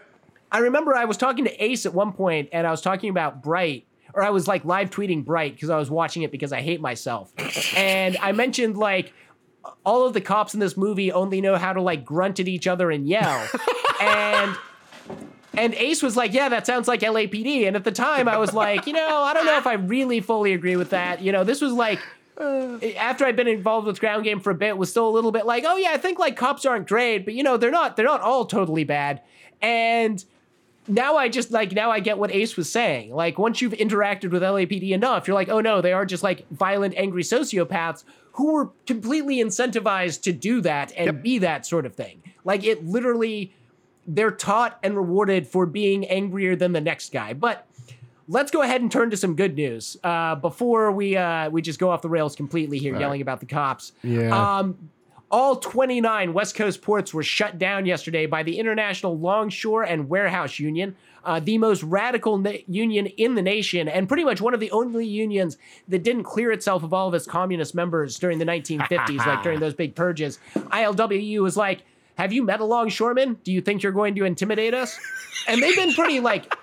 I remember I was talking to Ace at one point and I was talking about Bright, or I was like live tweeting Bright because I was watching it because I hate myself. and I mentioned like all of the cops in this movie only know how to like grunt at each other and yell. and and Ace was like, "Yeah, that sounds like LAPD." And at the time, I was like, "You know, I don't know if I really fully agree with that." You know, this was like after I'd been involved with ground game for a bit, was still a little bit like, "Oh yeah, I think like cops aren't great, but you know, they're not they're not all totally bad." And now I just like now I get what Ace was saying. Like once you've interacted with LAPD enough, you're like, "Oh no, they are just like violent, angry sociopaths." Who were completely incentivized to do that and Yep. be that sort of thing. Like it literally they're taught and rewarded for being angrier than the next guy. But let's go ahead and turn to some good news uh, before we uh, we just go off the rails completely here, yelling about the cops. Yeah. Um, all 29 West Coast ports were shut down yesterday by the International Longshore and Warehouse Union, uh, the most radical na- union in the nation, and pretty much one of the only unions that didn't clear itself of all of its communist members during the 1950s, like during those big purges. ILWU was like, Have you met a longshoreman? Do you think you're going to intimidate us? And they've been pretty like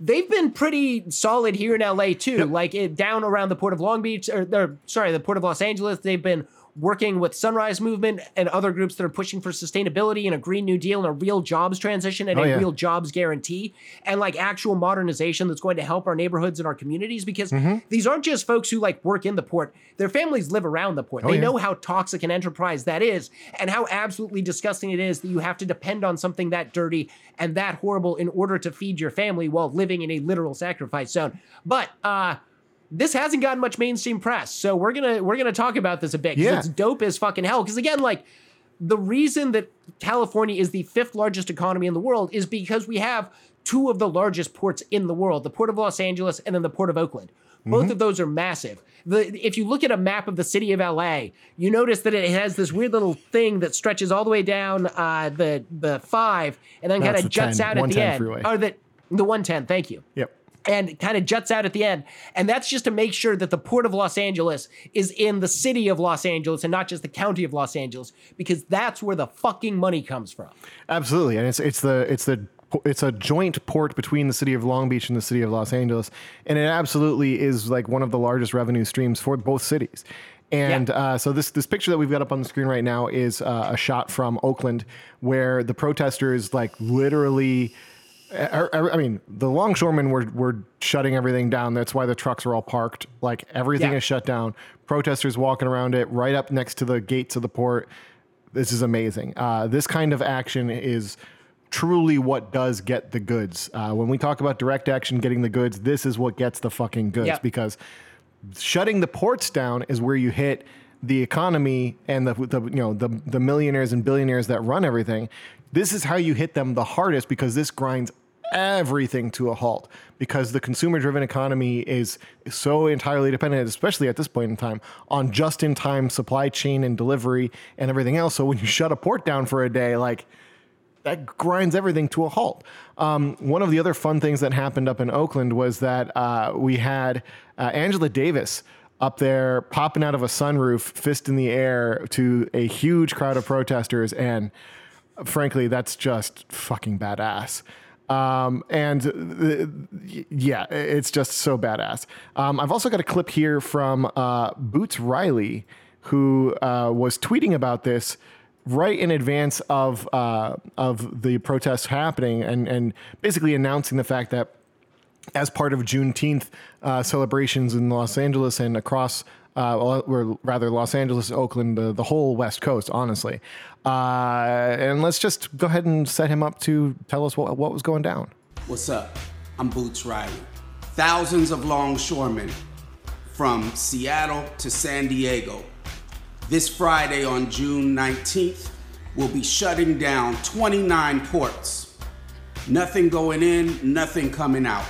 they've been pretty solid here in LA too. Like it down around the port of Long Beach, or, or sorry, the port of Los Angeles. They've been working with Sunrise Movement and other groups that are pushing for sustainability and a Green New Deal and a real jobs transition and Oh, a yeah. real jobs guarantee and like actual modernization that's going to help our neighborhoods and our communities because Mm-hmm. these aren't just folks who like work in the port. Their families live around the port. they Oh, yeah. know how toxic an enterprise that is and how absolutely disgusting it is that you have to depend on something that dirty and that horrible in order to feed your family while living in a literal sacrifice zone. But uh this hasn't gotten much mainstream press, so we're gonna we're gonna talk about this a bit because Yeah. it's dope as fucking hell. Because again, like the reason that California is the fifth largest economy in the world is because we have two of the largest ports in the world: the port of Los Angeles and then the port of Oakland. Both of those are massive. The, if you look at a map of the city of LA, you notice that it has this weird little thing that stretches all the way down uh, the the five, and then kind of juts 10, out at the end. freeway. Or the the one ten. Thank you Yep. And kind of juts out at the end. And that's just to make sure that the port of Los Angeles is in the city of Los Angeles and not just the county of Los Angeles, because that's where the fucking money comes from. Absolutely, and it's it's the it's the it's a joint port between the city of Long Beach and the city of Los Angeles, and it absolutely is like one of the largest revenue streams for both cities. And Yeah. uh, so this this picture that we've got up on the screen right now is uh, a shot from Oakland, where the protesters like literally. I, I- mean, the longshoremen were were shutting everything down. That's why the trucks are all parked. Like everything Yeah. is shut down. Protesters walking around it, right up next to the gates of the port. This is amazing. Uh, this kind of action is truly what does get the goods. Uh, when we talk about direct action getting the goods, this is what gets the fucking goods Yeah. because shutting the ports down is where you hit the economy and the, the you know the the millionaires and billionaires that run everything. This is how you hit them the hardest because this grinds everything to a halt because the consumer driven economy is so entirely dependent, especially at this point in time, on just in time supply chain and delivery and everything else. So when you shut a port down for a day, like that grinds everything to a halt. Um, one of the other fun things that happened up in Oakland was that uh, we had uh, Angela Davis up there popping out of a sunroof, fist in the air to a huge crowd of protesters. And frankly, that's just fucking badass. Um, and yeah, it's just so badass. Um, I've also got a clip here from uh, Boots Riley, who uh, was tweeting about this right in advance of uh, of the protests happening, and and basically announcing the fact that as part of Juneteenth uh, celebrations in Los Angeles and across, uh, or rather Los Angeles, Oakland, the, whole West Coast, honestly. Uh, and let's just go ahead and set him up to tell us what, what was going down. What's up? I'm Boots Riley. Thousands of longshoremen from Seattle to San Diego. This Friday on June 19th, we'll be shutting down 29 ports. Nothing going in, nothing coming out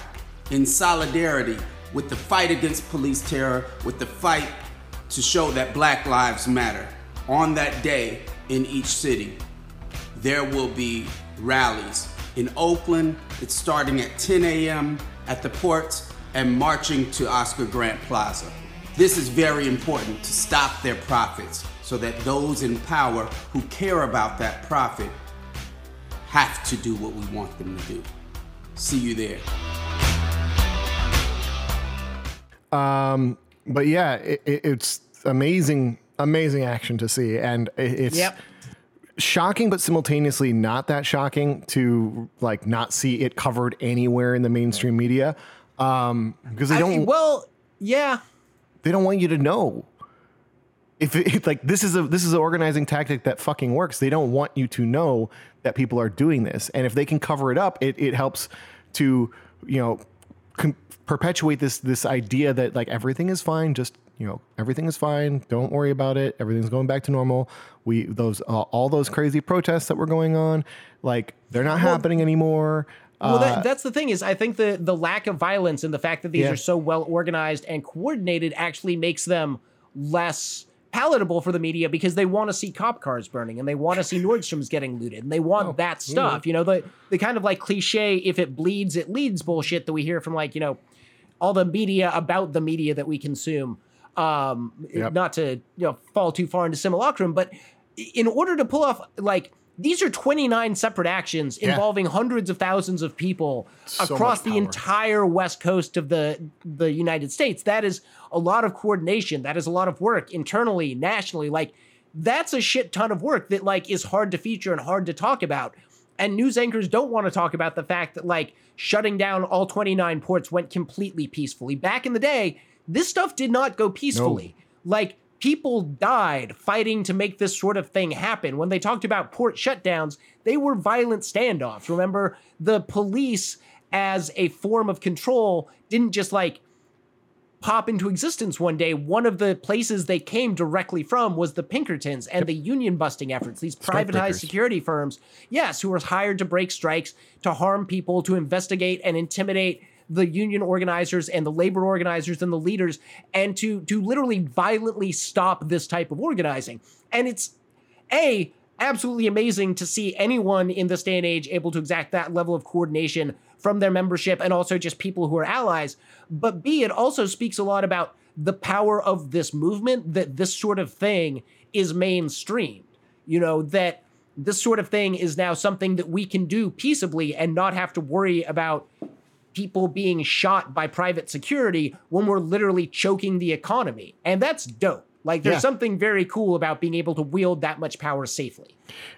in solidarity with the fight against police terror, with the fight to show that Black Lives Matter. On that day in each city, there will be rallies. In Oakland, it's starting at 10 a.m. at the ports and marching to Oscar Grant Plaza. This is very important to stop their profits so that those in power who care about that profit have to do what we want them to do. See you there. Um, but yeah, it, it, it's amazing, amazing action to see, and it, it's Yep. shocking, but simultaneously not that shocking to like not see it covered anywhere in the mainstream media um, because they I- don't well, yeah. they don't want you to know. If it, like this is a this is an organizing tactic that fucking works. They don't want you to know that people are doing this, and if they can cover it up, it it helps to you know con- perpetuate this this idea that like everything is fine. Just you know everything is fine. Don't worry about it. Everything's going back to normal. We those uh, all those crazy protests that were going on, like they're not happening anymore. Well, Uh, that, that's the thing is, I think the the lack of violence and the fact that these Yeah. are so well organized and coordinated actually makes them less palatable for the media because they want to see cop cars burning and they want to see Nordstrom's getting looted and they want Oh, that stuff. You know, the the kind of like cliche "if it bleeds, it leads" bullshit that we hear from like you know all the media about the media that we consume. Um, Yep. not to you know fall too far into simulacrum, but in order to pull off like these are 29 separate actions Yeah. involving hundreds of thousands of people So across the entire west coast of the the United States. That is a lot of coordination. That is a lot of work internally, nationally. Like that's a shit ton of work that like is hard to feature and hard to talk about. And news anchors don't want to talk about the fact that like shutting down all 29 ports went completely peacefully. Back in the day, this stuff did not go peacefully. Like people died fighting to make this sort of thing happen. When they talked about port shutdowns, they were violent standoffs. Remember, the police as a form of control didn't just like pop into existence one day. One of the places they came directly from was the Pinkertons and the union busting efforts, these privatized security firms, yes, who were hired to break strikes, to harm people, to investigate and intimidate the union organizers and the labor organizers and the leaders, and to to literally violently stop this type of organizing. And it's a absolutely amazing to see anyone in this day and age able to exact that level of coordination from their membership and also just people who are allies. But b it also speaks a lot about the power of this movement that this sort of thing is mainstreamed you know that this sort of thing is now something that we can do peaceably and not have to worry about people being shot by private security when we're literally choking the economy. And that's dope like there's Yeah. something very cool about being able to wield that much power safely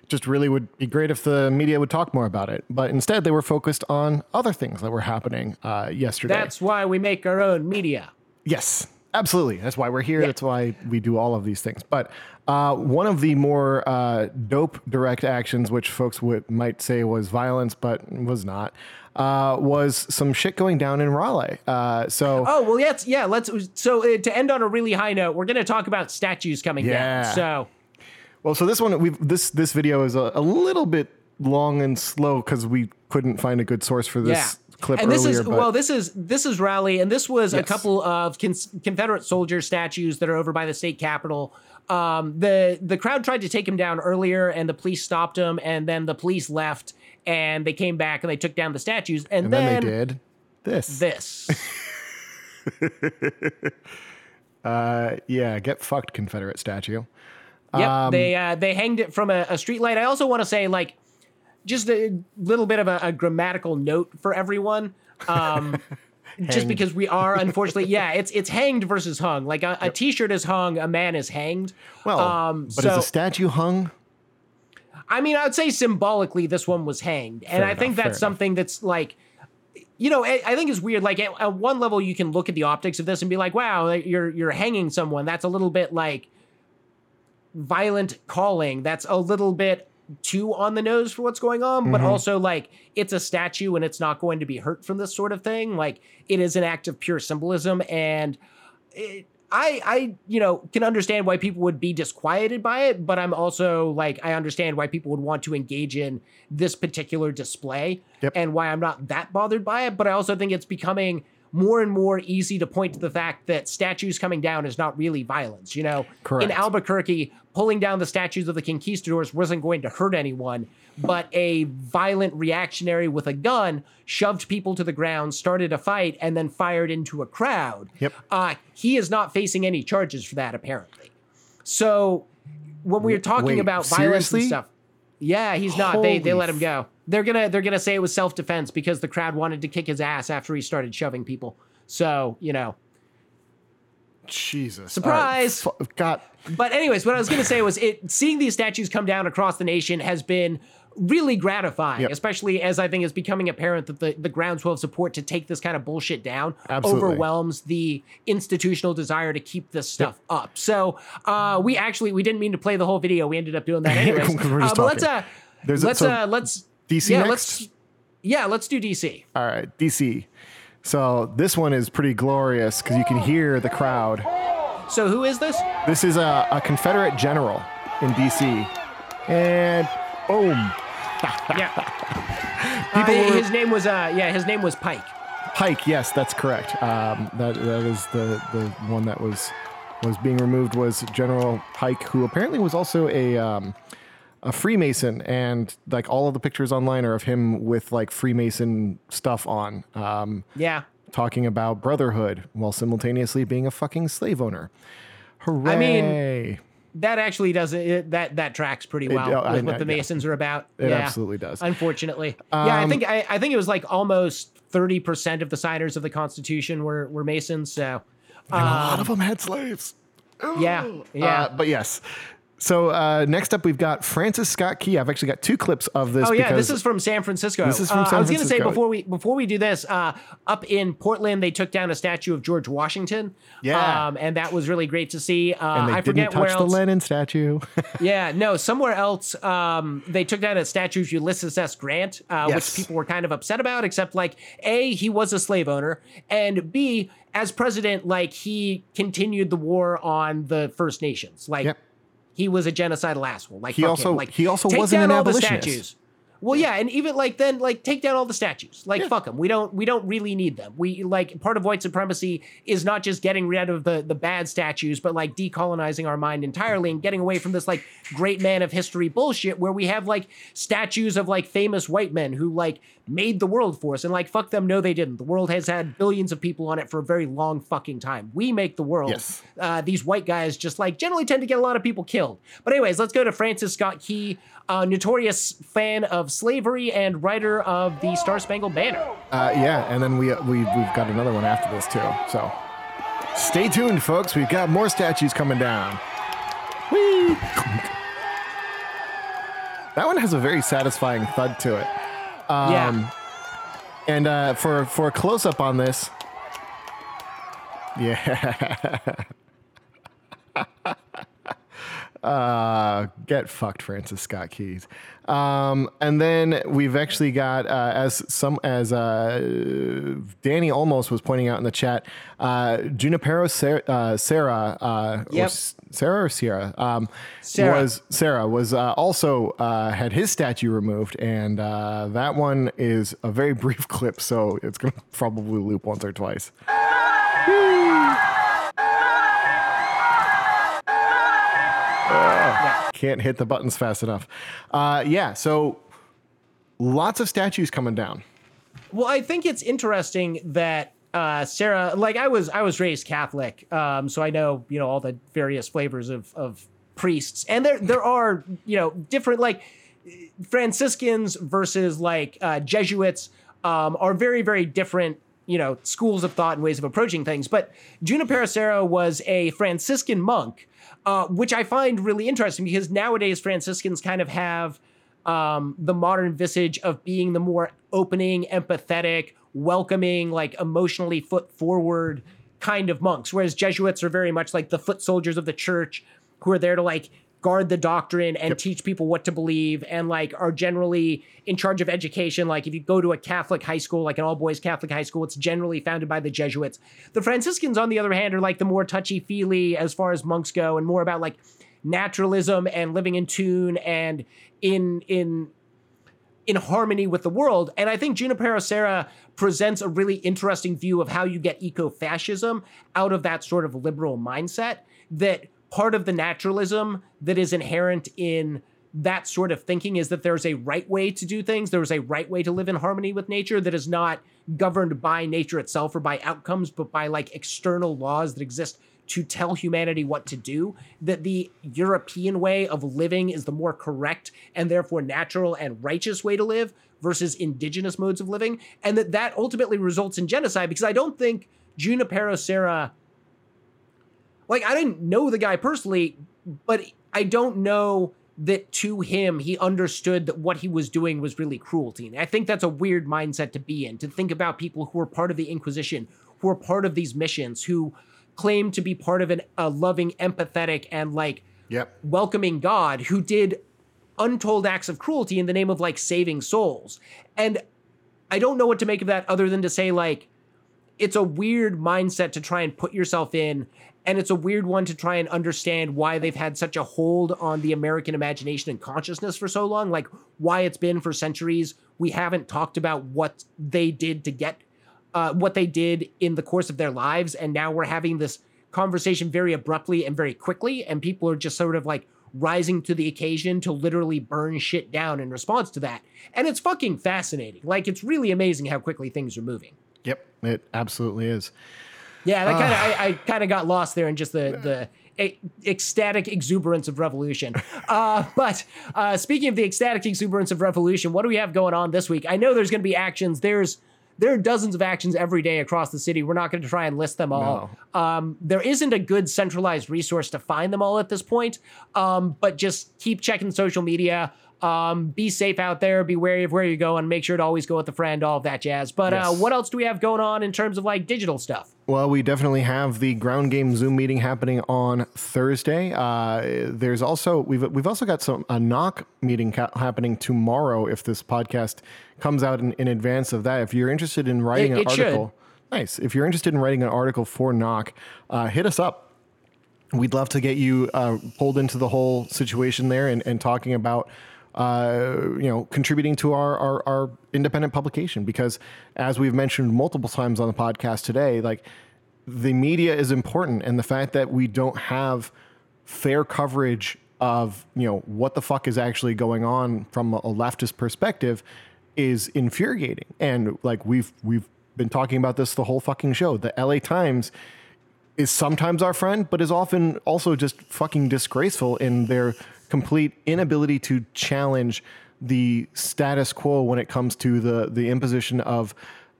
just really would be great if the media would talk more about it. But instead, they were focused on other things that were happening uh, yesterday. That's why we make our own media. Yes, absolutely. That's why we're here. That's why we do all of these things. But uh, one of the more uh, dope direct actions, which folks would might say was violence, but was not, uh, was some shit going down in Raleigh. Uh, so Oh well, yes, yeah. Let's. So uh, to end on a really high note, we're going to talk about statues coming Yeah. down. So Well, so this one, we've this this video is a, a little bit long and slow because we couldn't find a good source for this clip and this earlier. is well, this is this is Raleigh, and this was a couple of con- Confederate soldier statues that are over by the state capitol. Um, the the crowd tried to take him down earlier, and the police stopped him, and then the police left, and they came back and they took down the statues, and, and then, they did this. this. Uh, yeah, get fucked, Confederate statue. Yep, Um, they uh, they hanged it from a, a street light. I also want to say, like, just a little bit of a, a grammatical note for everyone. Um, just because we are unfortunately, yeah, it's it's hanged versus hung. Like a, a t-shirt is hung, a man is hanged. Well, um, but so is the statue hung? I mean, I would say symbolically, this one was hanged, and Fair I think enough, that's something that's like. You know, I think it's weird. Like at, at one level, you can look at the optics of this and be like, "Wow, you're you're hanging someone." That's a little bit like violent calling. That's a little bit too on the nose for what's going on, but mm-hmm. also like it's a statue and it's not going to be hurt from this sort of thing. Like it is an act of pure symbolism, and it, I I you know can understand why people would be disquieted by it, but I'm also like I understand why people would want to engage in this particular display Yep. and why I'm not that bothered by it. But I also think it's becoming more and more easy to point to the fact that statues coming down is not really violence. You know, Correct. in Albuquerque, pulling down the statues of the conquistadors wasn't going to hurt anyone, but a violent reactionary with a gun shoved people to the ground, started a fight, and then fired into a crowd. Yep. Uh, he is not facing any charges for that, apparently. So when we're talking Wait, about violence and stuff, yeah, he's not. They they let him go. They're gonna they're gonna say it was self defense because the crowd wanted to kick his ass after he started shoving people. So you know. Jesus. Surprise! Right, fu- God. But anyways, what I was gonna say was it seeing these statues come down across the nation has been really gratifying, Yep. especially as I think it's becoming apparent that the, the groundswell of support to take this kind of bullshit down Absolutely. overwhelms the institutional desire to keep this stuff up. So uh, we actually we didn't mean to play the whole video. We ended up doing that anyways. Uh, but let's uh. There's a- let's so uh let's DC yeah, next? let's yeah, let's do DC. All right, DC. So this one is pretty glorious because you can hear the crowd. So who is this? This is a, a Confederate general in DC. And boom, Yeah. People Uh, were- his name was uh yeah, his name was Pike. Pike. Yes, that's correct. Um, that that is the the one that was was being removed was General Pike, who apparently was also a um, a Freemason, and like all of the pictures online are of him with like Freemason stuff on. Um, Yeah. talking about brotherhood while simultaneously being a fucking slave owner. Hooray! I mean, that actually does it. That that tracks pretty well oh, I with know, what the yeah. Masons are about. It yeah, absolutely does. Um, Unfortunately, yeah. I think I, I think it was like almost thirty percent of the signers of the Constitution were were Masons. So, And a lot of them had slaves. yeah, yeah. Uh, but yes. So uh, next up, we've got Francis Scott Key. I've actually got two clips of this. Oh yeah, this is from San Francisco. This is from Uh, San I was going to say before we before we do this, uh, up in Portland, they took down a statue of George Washington. Yeah. um, and that was really great to see. Uh, and they I didn't forget touch where the else. Lenin statue. Yeah, no, somewhere else, um, they took down a statue of Ulysses S. Grant, uh, Yes. which people were kind of upset about, except like, A, he was a slave owner, and B, as president, like, he continued the war on the First Nations. Like, Yep. He was a genocidal asshole. Like, He fuck also- him. like, he also take wasn't down an all the statues. Well, yeah, and even like then, like take down all the statues. Like Yeah. fuck them. We don't. We don't really need them. We like part of white supremacy is not just getting rid of the the bad statues, but like decolonizing our mind entirely and getting away from this like great man of history bullshit where we have like statues of like famous white men who like made the world for us and like fuck them. No, they didn't. The world has had billions of people on it for a very long fucking time. We make the world. Yes. Uh, these white guys just like generally tend to get a lot of people killed. But anyways, let's go to Francis Scott Key, a notorious fan of slavery and writer of the Star Spangled Banner. Uh, yeah, and then we, we we've got another one after this too. So stay tuned, folks. We've got more statues coming down. Whee! That one has a very satisfying thud to it. Um, yeah. And uh, for for a close up on this, yeah. Uh, get fucked, Francis Scott Keys. Um, and then we've actually got uh, as some as uh, Danny almost was pointing out in the chat, uh, Junipero Serra, uh, Sarah uh, or Yep. S- Sarah or Sierra um, Sarah. was Sarah was uh, also uh, had his statue removed, and uh, that one is a very brief clip, so it's gonna probably loop once or twice. Can't hit the buttons fast enough. Uh, yeah, so lots of statues coming down. Well, I think it's interesting that uh, Serra, like I was, I was raised Catholic, um, so I know you know all the various flavors of of priests, and there there are you know different like Franciscans versus like uh, Jesuits um, are very very different. You know, schools of thought and ways of approaching things. But Junipero Serra was a Franciscan monk, uh, which I find really interesting because nowadays Franciscans kind of have um, the modern visage of being the more opening, empathetic, welcoming, like emotionally foot forward kind of monks. Whereas Jesuits are very much like the foot soldiers of the church who are there to like guard the doctrine and teach people what to believe and like are generally in charge of education. Like if you go to a Catholic high school, like an all boys Catholic high school, it's generally founded by the Jesuits. The Franciscans, on the other hand, are like the more touchy feely as far as monks go and more about like naturalism and living in tune and in in in harmony with the world. And I think Junipero Serra presents a really interesting view of how you get eco-fascism out of that sort of liberal mindset that part of the naturalism that is inherent in that sort of thinking is that there's a right way to do things. There's a right way to live in harmony with nature that is not governed by nature itself or by outcomes, but by like external laws that exist to tell humanity what to do. That the European way of living is the more correct and therefore natural and righteous way to live versus indigenous modes of living. And that that ultimately results in genocide because I don't think Junipero Serra like I didn't know the guy personally, but I don't know that to him he understood that what he was doing was really cruelty. And I think that's a weird mindset to be in, to think about people who are part of the Inquisition, who are part of these missions, who claim to be part of an, a loving, empathetic, and like Yep. welcoming God who did untold acts of cruelty in the name of like saving souls. And I don't know what to make of that other than to say like it's a weird mindset to try and put yourself in and it's a weird one to try and understand why they've had such a hold on the American imagination and consciousness for so long, like why it's been for centuries. We haven't talked about what they did to get uh, what they did in the course of their lives, and now we're having this conversation very abruptly and very quickly, and people are just sort of like rising to the occasion to literally burn shit down in response to that. And it's fucking fascinating. Like it's really amazing how quickly things are moving. Yep. It absolutely is. Yeah, that kind of I, I kind of got lost there in just the the ecstatic exuberance of revolution. Uh, but uh, speaking of the ecstatic exuberance of revolution, what do we have going on this week? I know there's going to be actions. There's there are dozens of actions every day across the city. We're not going to try and list them all. Um, there isn't a good centralized resource to find them all at this point. Um, but just keep checking social media. Um, be safe out there. Be wary of where you're going. Make sure to always go with a friend. All of that jazz. But uh, what else do we have going on in terms of like digital stuff? Well, we definitely have the ground game Zoom meeting happening on Thursday. Uh, there's also we've we've also got some a knock meeting ca- happening tomorrow. If this podcast comes out in, in advance of that, if you're interested in writing It- an it should. article, nice. If you're interested in writing an article for knock, uh, hit us up. We'd love to get you uh, pulled into the whole situation there and, and talking about, uh, you know, contributing to our, our, our independent publication. Because as we've mentioned multiple times on the podcast today, like the media is important. And the fact that we don't have fair coverage of, you know, what the fuck is actually going on from a leftist perspective is infuriating. And like we've, we've been talking about this the whole fucking show. The LA Times is sometimes our friend, but is often also just fucking disgraceful in their complete inability to challenge the status quo when it comes to the the imposition of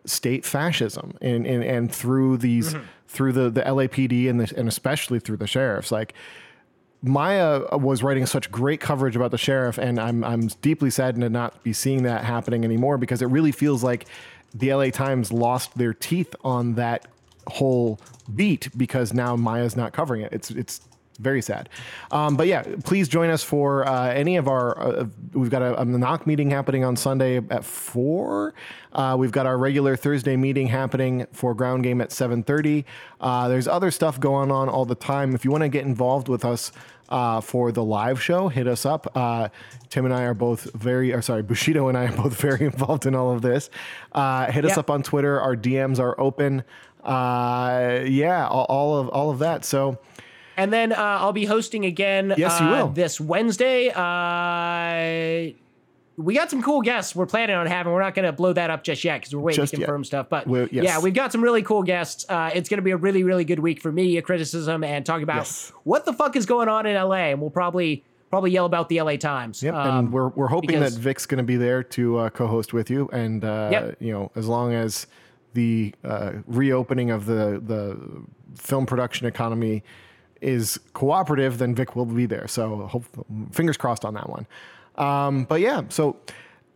state fascism and and, and through these mm-hmm. through the the LAPD and the, and especially through the sheriffs like Maya was writing such great coverage about the sheriff, and I'm I'm deeply saddened to not be seeing that happening anymore because it really feels like the LA Times lost their teeth on that whole beat because now Maya's not covering it. It's it's very sad. Um, but yeah, please join us for uh, any of our. Uh, we've got a, a knock meeting happening on Sunday at four. Uh, we've got our regular Thursday meeting happening for ground game at seven thirty. Uh, there's other stuff going on all the time. If you want to get involved with us. Uh, for the live show, hit us up. Uh, Tim and I are both very, or sorry, Bushido and I are both very involved in all of this. Uh, hit us up on Twitter. Our DMs are open. Uh, yeah, all, all of all of that. So And then uh, I'll be hosting again. Yes, you uh, will. this Wednesday. Uh, we got some cool guests we're planning on having. We're not going to blow that up just yet because we're waiting Just to yet. confirm stuff. But yes. yeah, we've got some really cool guests. Uh, it's going to be a really, really good week for media criticism and talk about Yes. what the fuck is going on in LA. And we'll probably probably yell about the LA Times. Yep, Um, and we're we're hoping because- that Vic's going to be there to uh, co-host with you, and uh, Yep. you know, as long as the uh, reopening of the the film production economy is cooperative, then Vic will be there. So, hope, fingers crossed on that one. Um, but yeah, so.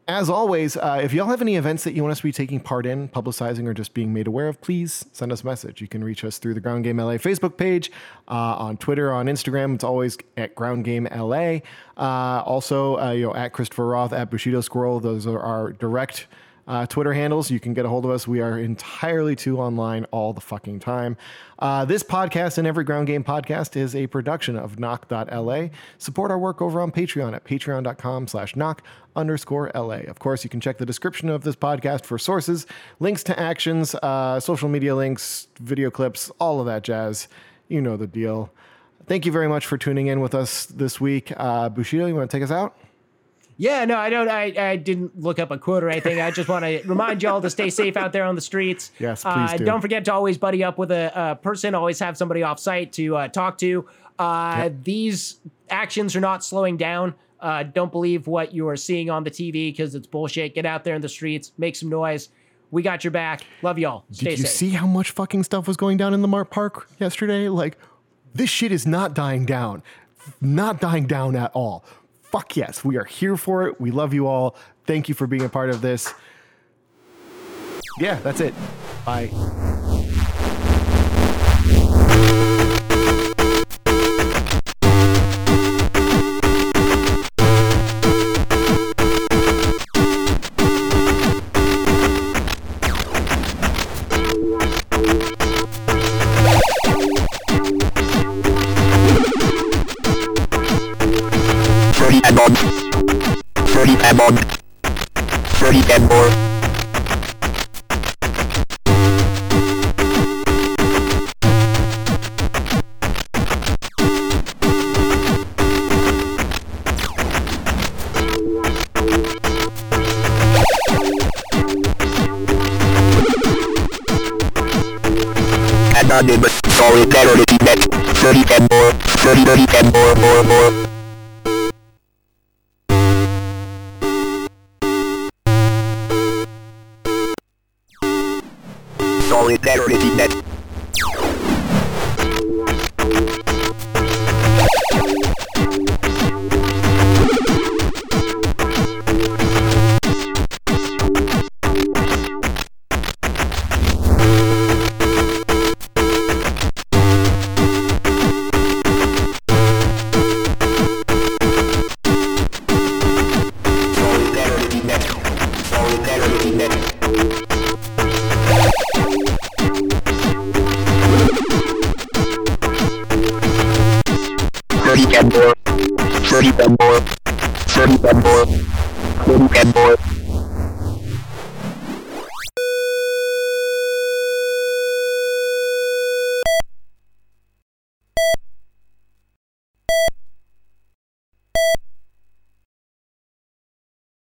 As always, uh, if y'all have any events that you want us to be taking part in, publicizing, or just being made aware of, please send us a message. You can reach us through the Ground Game LA Facebook page, uh, on Twitter, on Instagram. It's always at Ground Game LA. Uh, also, uh, you know, at Christopher Roth, at Bushido Squirrel. Those are our direct uh, Twitter handles. You can get a hold of us. We are entirely too online all the fucking time. Uh, this podcast and every Ground Game podcast is a production of knock.la. Support our work over on Patreon at patreon.com slash knock underscore LA. Of course, you can check the description of this podcast for sources, links to actions, uh, social media links, video clips, all of that jazz. You know the deal. Thank you very much for tuning in with us this week. Uh, Bushido, you want to take us out? Yeah, no, I don't. I, I didn't look up a quote or anything. I just want to remind y'all to stay safe out there on the streets. Yes, Uh, please do. Don't forget to always buddy up with a, a person. Always have somebody off site to uh, talk to. Uh, These actions are not slowing down. Uh, don't believe what you are seeing on the TV because it's bullshit. Get out there in the streets, make some noise. We got your back. Love y'all. Stay Did you safe. see how much fucking stuff was going down in the Mart Park yesterday? Like, this shit is not dying down. Not dying down at all. Fuck yes. We are here for it. We love you all. Thank you for being a part of this. Yeah, that's it. Bye. Better if you met. Thirty and more. Thirty, thirty and more, more, more.